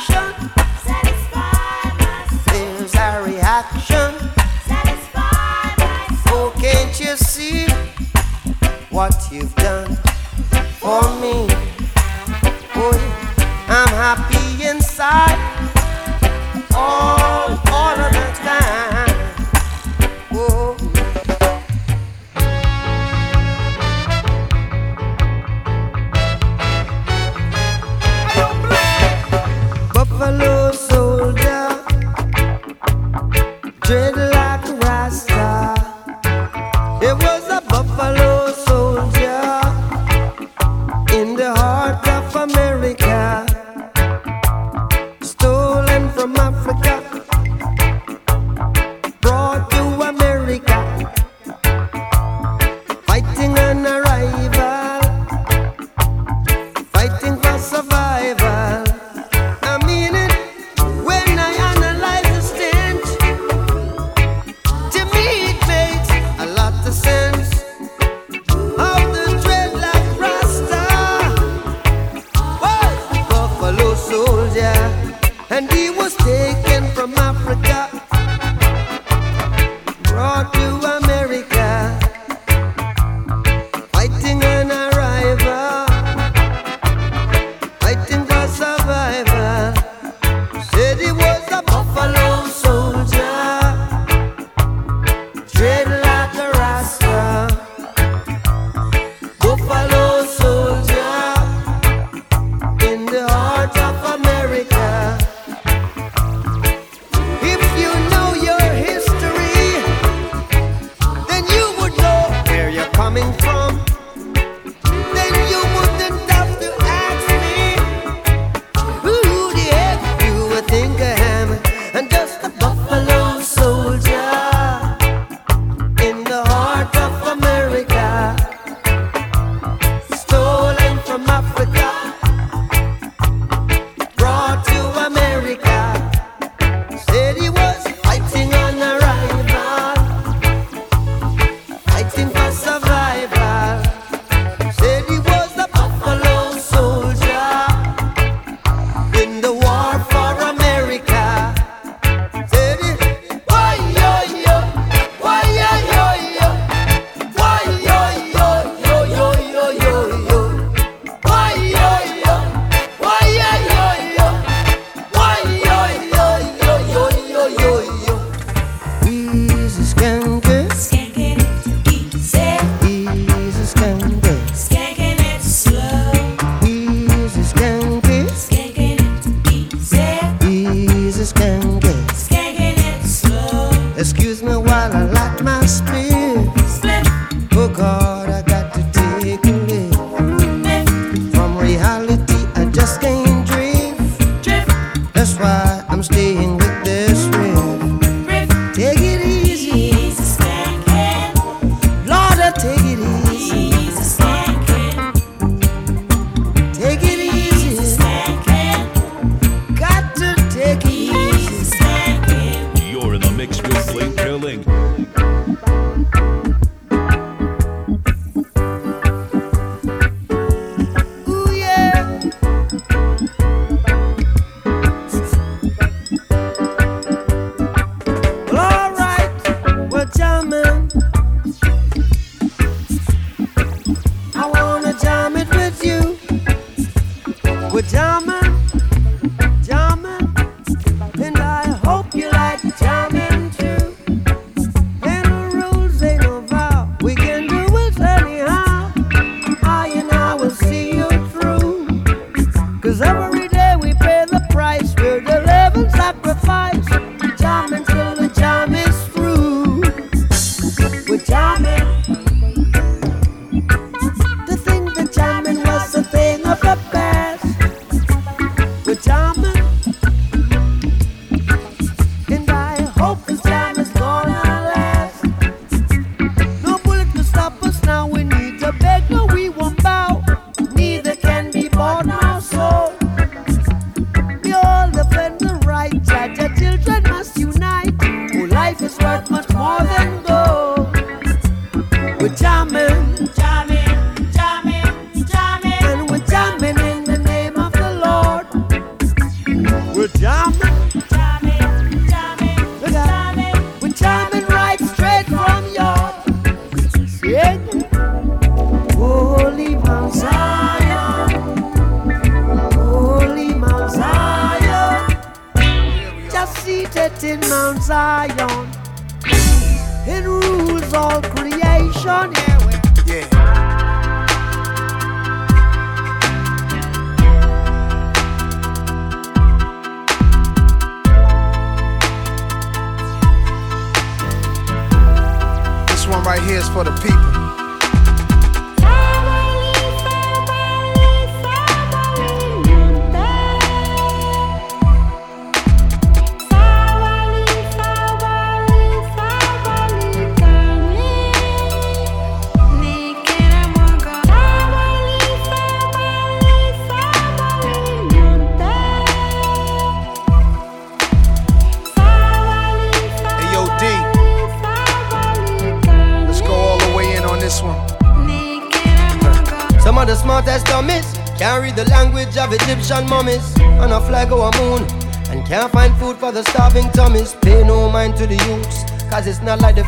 reaction. Satisfy. There's a reaction. Satisfy. Oh, can't you see what you've done for me? Boy, I'm happy inside. Oh.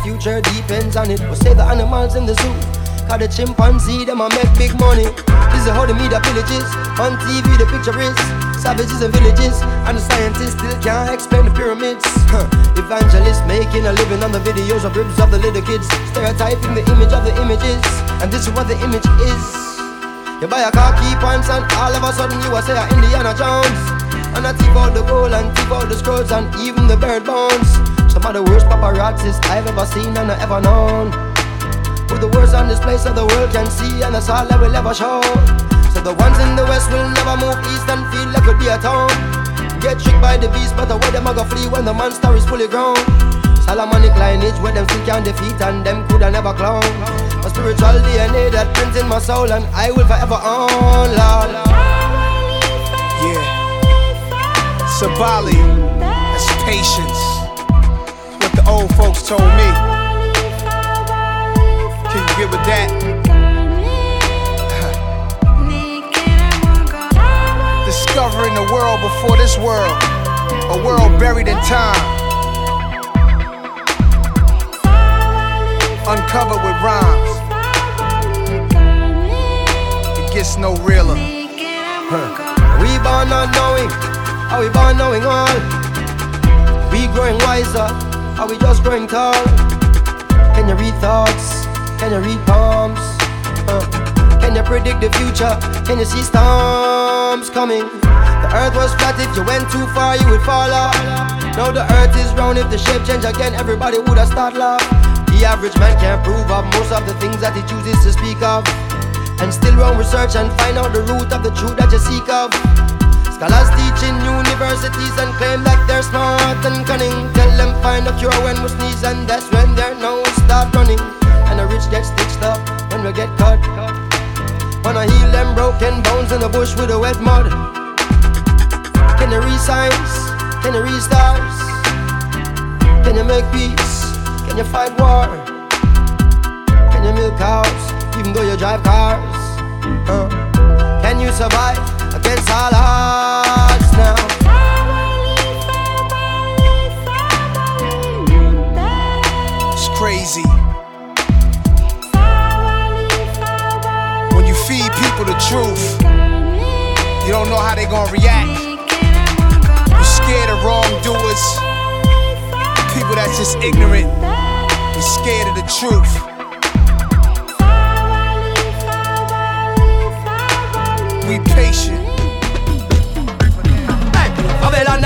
Future depends on it. We'll save the animals in the zoo. Cause the chimpanzee, them a make big money. This is how the media villages. On TV, the picture is savages and villages. And the scientists still can't explain the pyramids. Evangelists making a living on the videos of ribs of the little kids. Stereotyping the image of the images. And this is what the image is. You buy a car, key points, and all of a sudden you are say a Indiana Jones. And I thief out the gold and thief out the scrolls and even the bird bones. Of the worst paparazzis I've ever seen and ever known. Put the worst on display so the world can see and that's all I will ever show. So the ones in the west will never move east and feel like it'll be a town. Get tricked by the beast, but away them a go flee when the monster is fully grown. Solomonic lineage where them still can't defeat and them coulda never clown. A spiritual DNA that prints in my soul and I will forever own, Lord. Yeah. Sabali. That's patience. The old folks told me. Can you get with that? (laughs) Discovering the world before this world. A world buried in time. Uncovered with rhymes. It gets no realer. We born not knowing, are we born knowing all? We growing wiser, are we just growing tall? Can you read thoughts? Can you read palms? Uh, can you predict the future? Can you see storms coming? The earth was flat, if you went too far, you would fall off. Now the earth is round, if the shape change again, everybody would have start laugh. The average man can't prove of most of the things that he chooses to speak of. And still run research and find out the root of the truth that you seek of. Scholars teach in universities and claim that they're smart and cunning. Tell them find a cure when we sneeze, and that's when their nose start running. And the rich get stitched up when we get cut. Wanna heal them broken bones in the bush with the wet mud. Can you signs? Can you read stars? Can you make peace? Can you fight war? Can you milk cows even though you drive cars? Uh, can you survive now? It's crazy. When you feed people the truth, you don't know how they gonna react. You're scared of wrongdoers, people that's just ignorant. You're scared of the truth. We patient.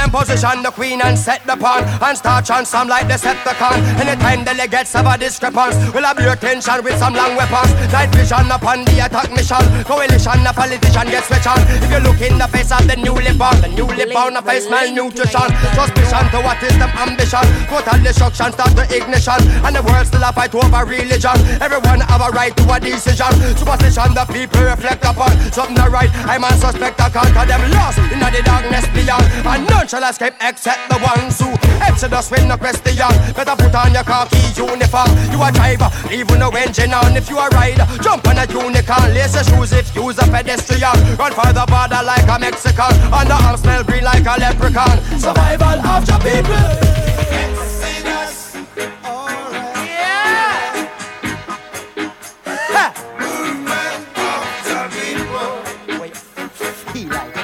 Them position the queen and set the pawn. And start chant some like Decepticon Anytime delegates have a discrepancy We'll have your attention with some long weapons. Night vision upon the attack mission. Coalition, a politician gets switch on. If you look in the face of the newly born The newly born, a face malnutrition Suspicion to what is them ambition. Total destruction, start the ignition. And the world still a fight over religion. Everyone have a right to a decision. Superstition the people reflect upon. Something right, I'm a suspect I can't them. Lost in the darkness beyond. And none shall escape except the ones who exodus when the question. Better put on your khaki uniform. You a driver, even no engine on. If you a rider, jump on a unicorn. Lace your shoes if you's a pedestrian. Run for the border like a Mexican. And the arm smell green like a leprechaun. Survival of the people. Exodus. Yeah. Movement of the people. Wait. He like.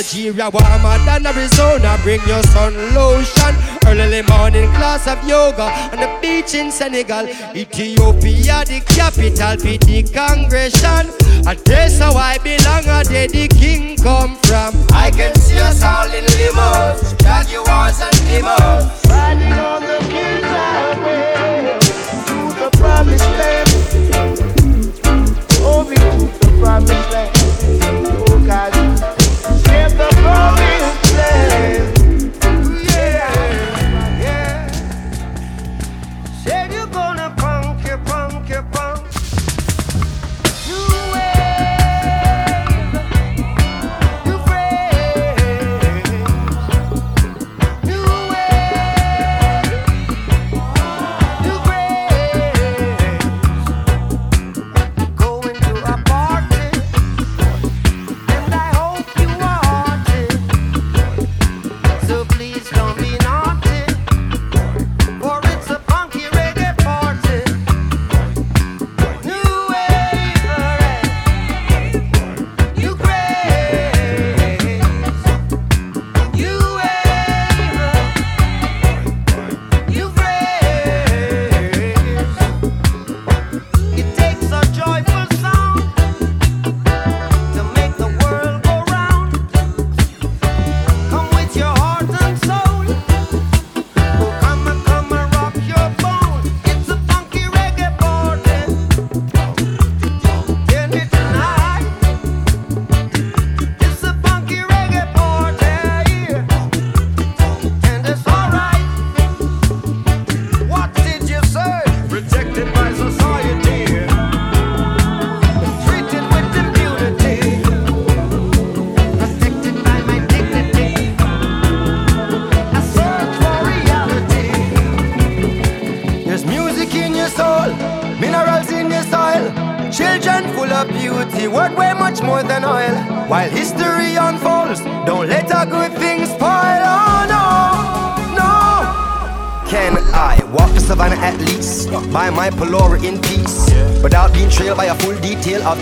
Nigeria, warmer than Arizona. Bring your sun lotion. Early morning class of yoga on the beach in Senegal. Ethiopia, the capital, be the congregation. A place where I belong, a day the king come from. I can see us all in limos, jaguars and limos. Riding on the king's highway to the promised land.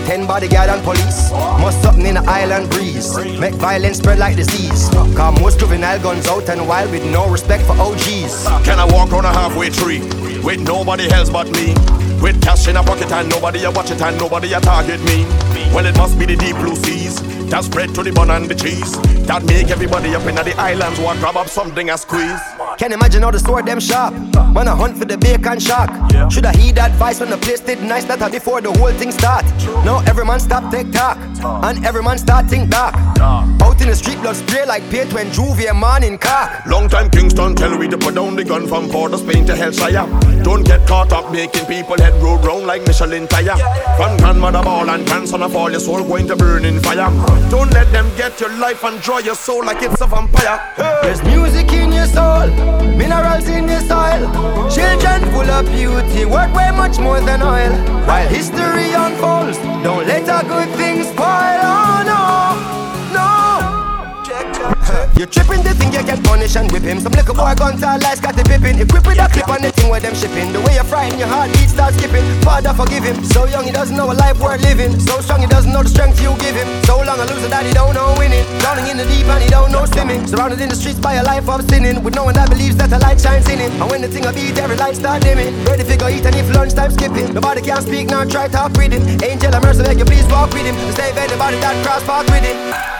10 bodyguard and police. Must something in the island breeze. Make violence spread like disease. Cause most juvenile guns out and wild with no respect for OGs. Can I walk on a halfway tree with nobody else but me? With cash in a pocket and nobody a watch it and nobody a target me. Well, it must be the deep blue seas that spread to the bun and the cheese that make everybody up in the islands want grab up something and squeeze. Can't imagine how the store them sharp. When I hunt for the bacon shark. Should I heed advice when the place did nice that before the whole thing start? Now every man stop take talk and every man start think dark. Out in the street blood spray like paint when Juvie man in car. Long time Kingston tell we to put down the gun from Port of Spain to Hellshire. Don't get caught up making people head roll round like Michelin tire. From grandmother ball and grandson of all your soul going to burn in fire. Don't let them get your life and draw your soul like it's a vampire. There's music in your soul, minerals in your soil. Children full of beauty, worth way much more than oil. While history unfolds, don't let a good thing spoil. You tripping to thing, you can punish and whip him. Some little boy guns all lies got the pippin. Equip with a clip on the thing where them shipping. The way you're frighten your heartbeat starts skipping. Father forgive him. So young he doesn't know a life worth living. So strong he doesn't know the strength you give him. So long a loser that he don't know winning. Drowning in the deep and he don't know swimming. Surrounded in the streets by a life of sinning. With no one that believes that a light shines in him. And when the thing of beat, every light start dimming. Ready figure eat and if lunchtime skipping. Nobody can speak now, try talk with him. Angel of mercy, beg you please walk with him. To save anybody that cross path with him.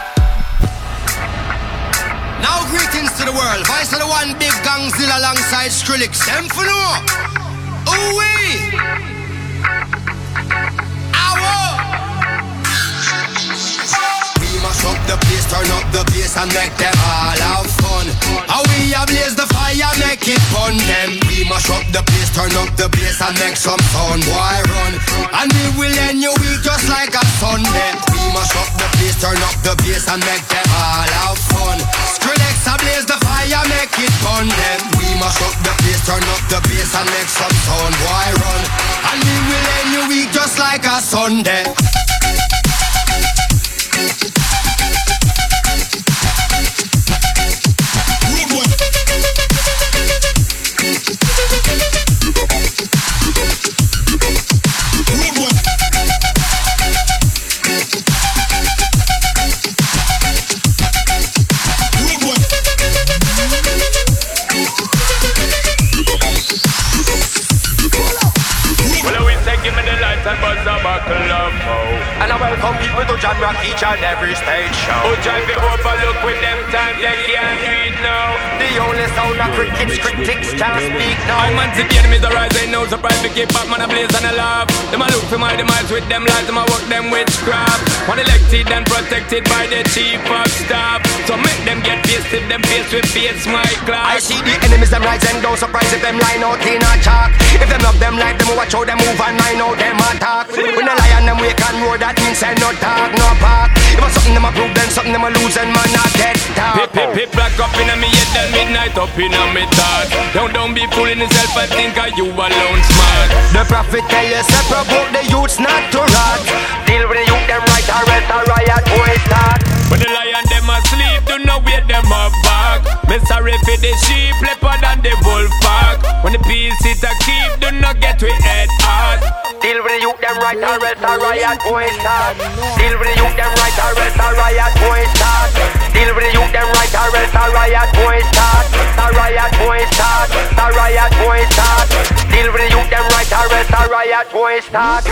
Now greetings to the world. Vice of the one big Gongzilla alongside Skrillex. Them for no. Ooh wee. We mash up the place, turn up the bass and make them all have fun. How we a blaze the fire, make it fun. Them we mash up the place, turn up the bass and make some sound. Boy run, and we will end your week just like a Sunday. We mash up the place, turn up the bass and make them all have fun. Blaze the fire, make it fun. Them we mash up the place, turn up the bass and make some sound. Why run, and we will end your week just like a Sunday. Each and every stage show. Who drive the overlook with them times they can't it now. The only sound of crickets, critics can't speak now. I man see the enemies arise, ain't no surprise to keep back man a blaze and a laugh. Them a look for my demise with them lies, them a work them witchcraft. One elected and protected by the chief of staff. So make them get pissed if them face with face my class. I see the enemies them rise and don't surprise if them line out in a chalk. If them love them like them, watch how them move and I know them attack. When the lion them wake and roar, that means say no talk, no park. If it's something them a prove, then something them a lose and man not get talk. Pip, pip, pip, black up in a me head till midnight up in a me thought. Don't, don't be fooling yourself I think are you alone smart. The prophet tell you, say provoke the youths not to rot. Deal with the youth them right, or else a riot boy start. Lion them asleep, do not wait them up back. Me sorry for the sheep, leopard and the wolf pack. When the peace it a keep, do not get we head hard. Deal with the youth them right, or else a riot boy start. Deal with the youth them right, or else a riot boy start. Deal with the youth them right, or else a riot boy start. A riot boy start. A riot boy start. Deal with the youth them right, or else a riot boy start.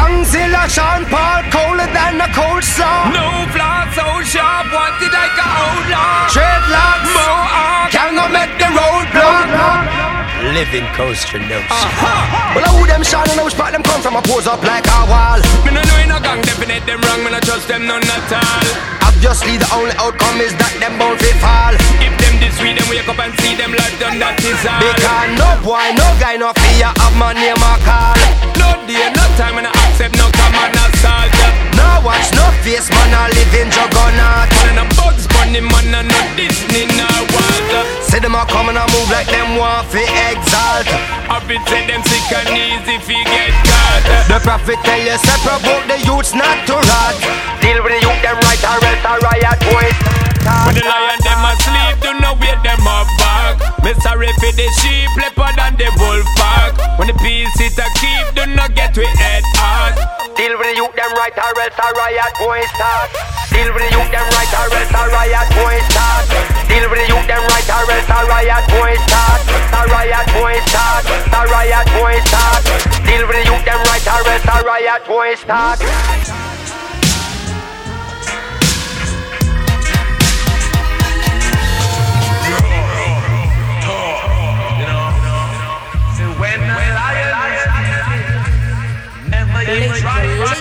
Gongzilla, Sean Paul, colder than a cold saw. No flaw so sharp, wanted like a outlaw. Dreadlocks, Mohawk, can go make the road block. Living coast coaster notes. Uh-huh. Well, I who them shine and which part them come from? I pose up like a wall. Me no know in a gang, definite them wrong, me no trust them none at all. Obviously, the only outcome is that them bound fi fall. If them this week, them wake up and see them life done, that is all. Because no boy, no guy, no fear of my name or call. No day, no time, and I accept no common assault. No watch, no face, man, I live in juggernaut. Man, and a bugs bunny, man, and no Disney, no Walter. Say them a come and a move like them want fi exalt. I fit say them sick and easy fi get caught. The prophet tell you, say provoke the youths not to rot. Deal with the youth them right, or else a riot boy. When the lion them asleep, do not wake them up. Sorry for the sheep, leopard and the wolf pack. When the peace it a keep, do not get we head hard. Deal with the youth them right or else a riot boy start. Deal with the youth them right or else a riot boy start. Deal with the youth them right or else a riot boy start. A riot boy start. A riot boy start. Deal with the youth them right or else a riot boy start. religious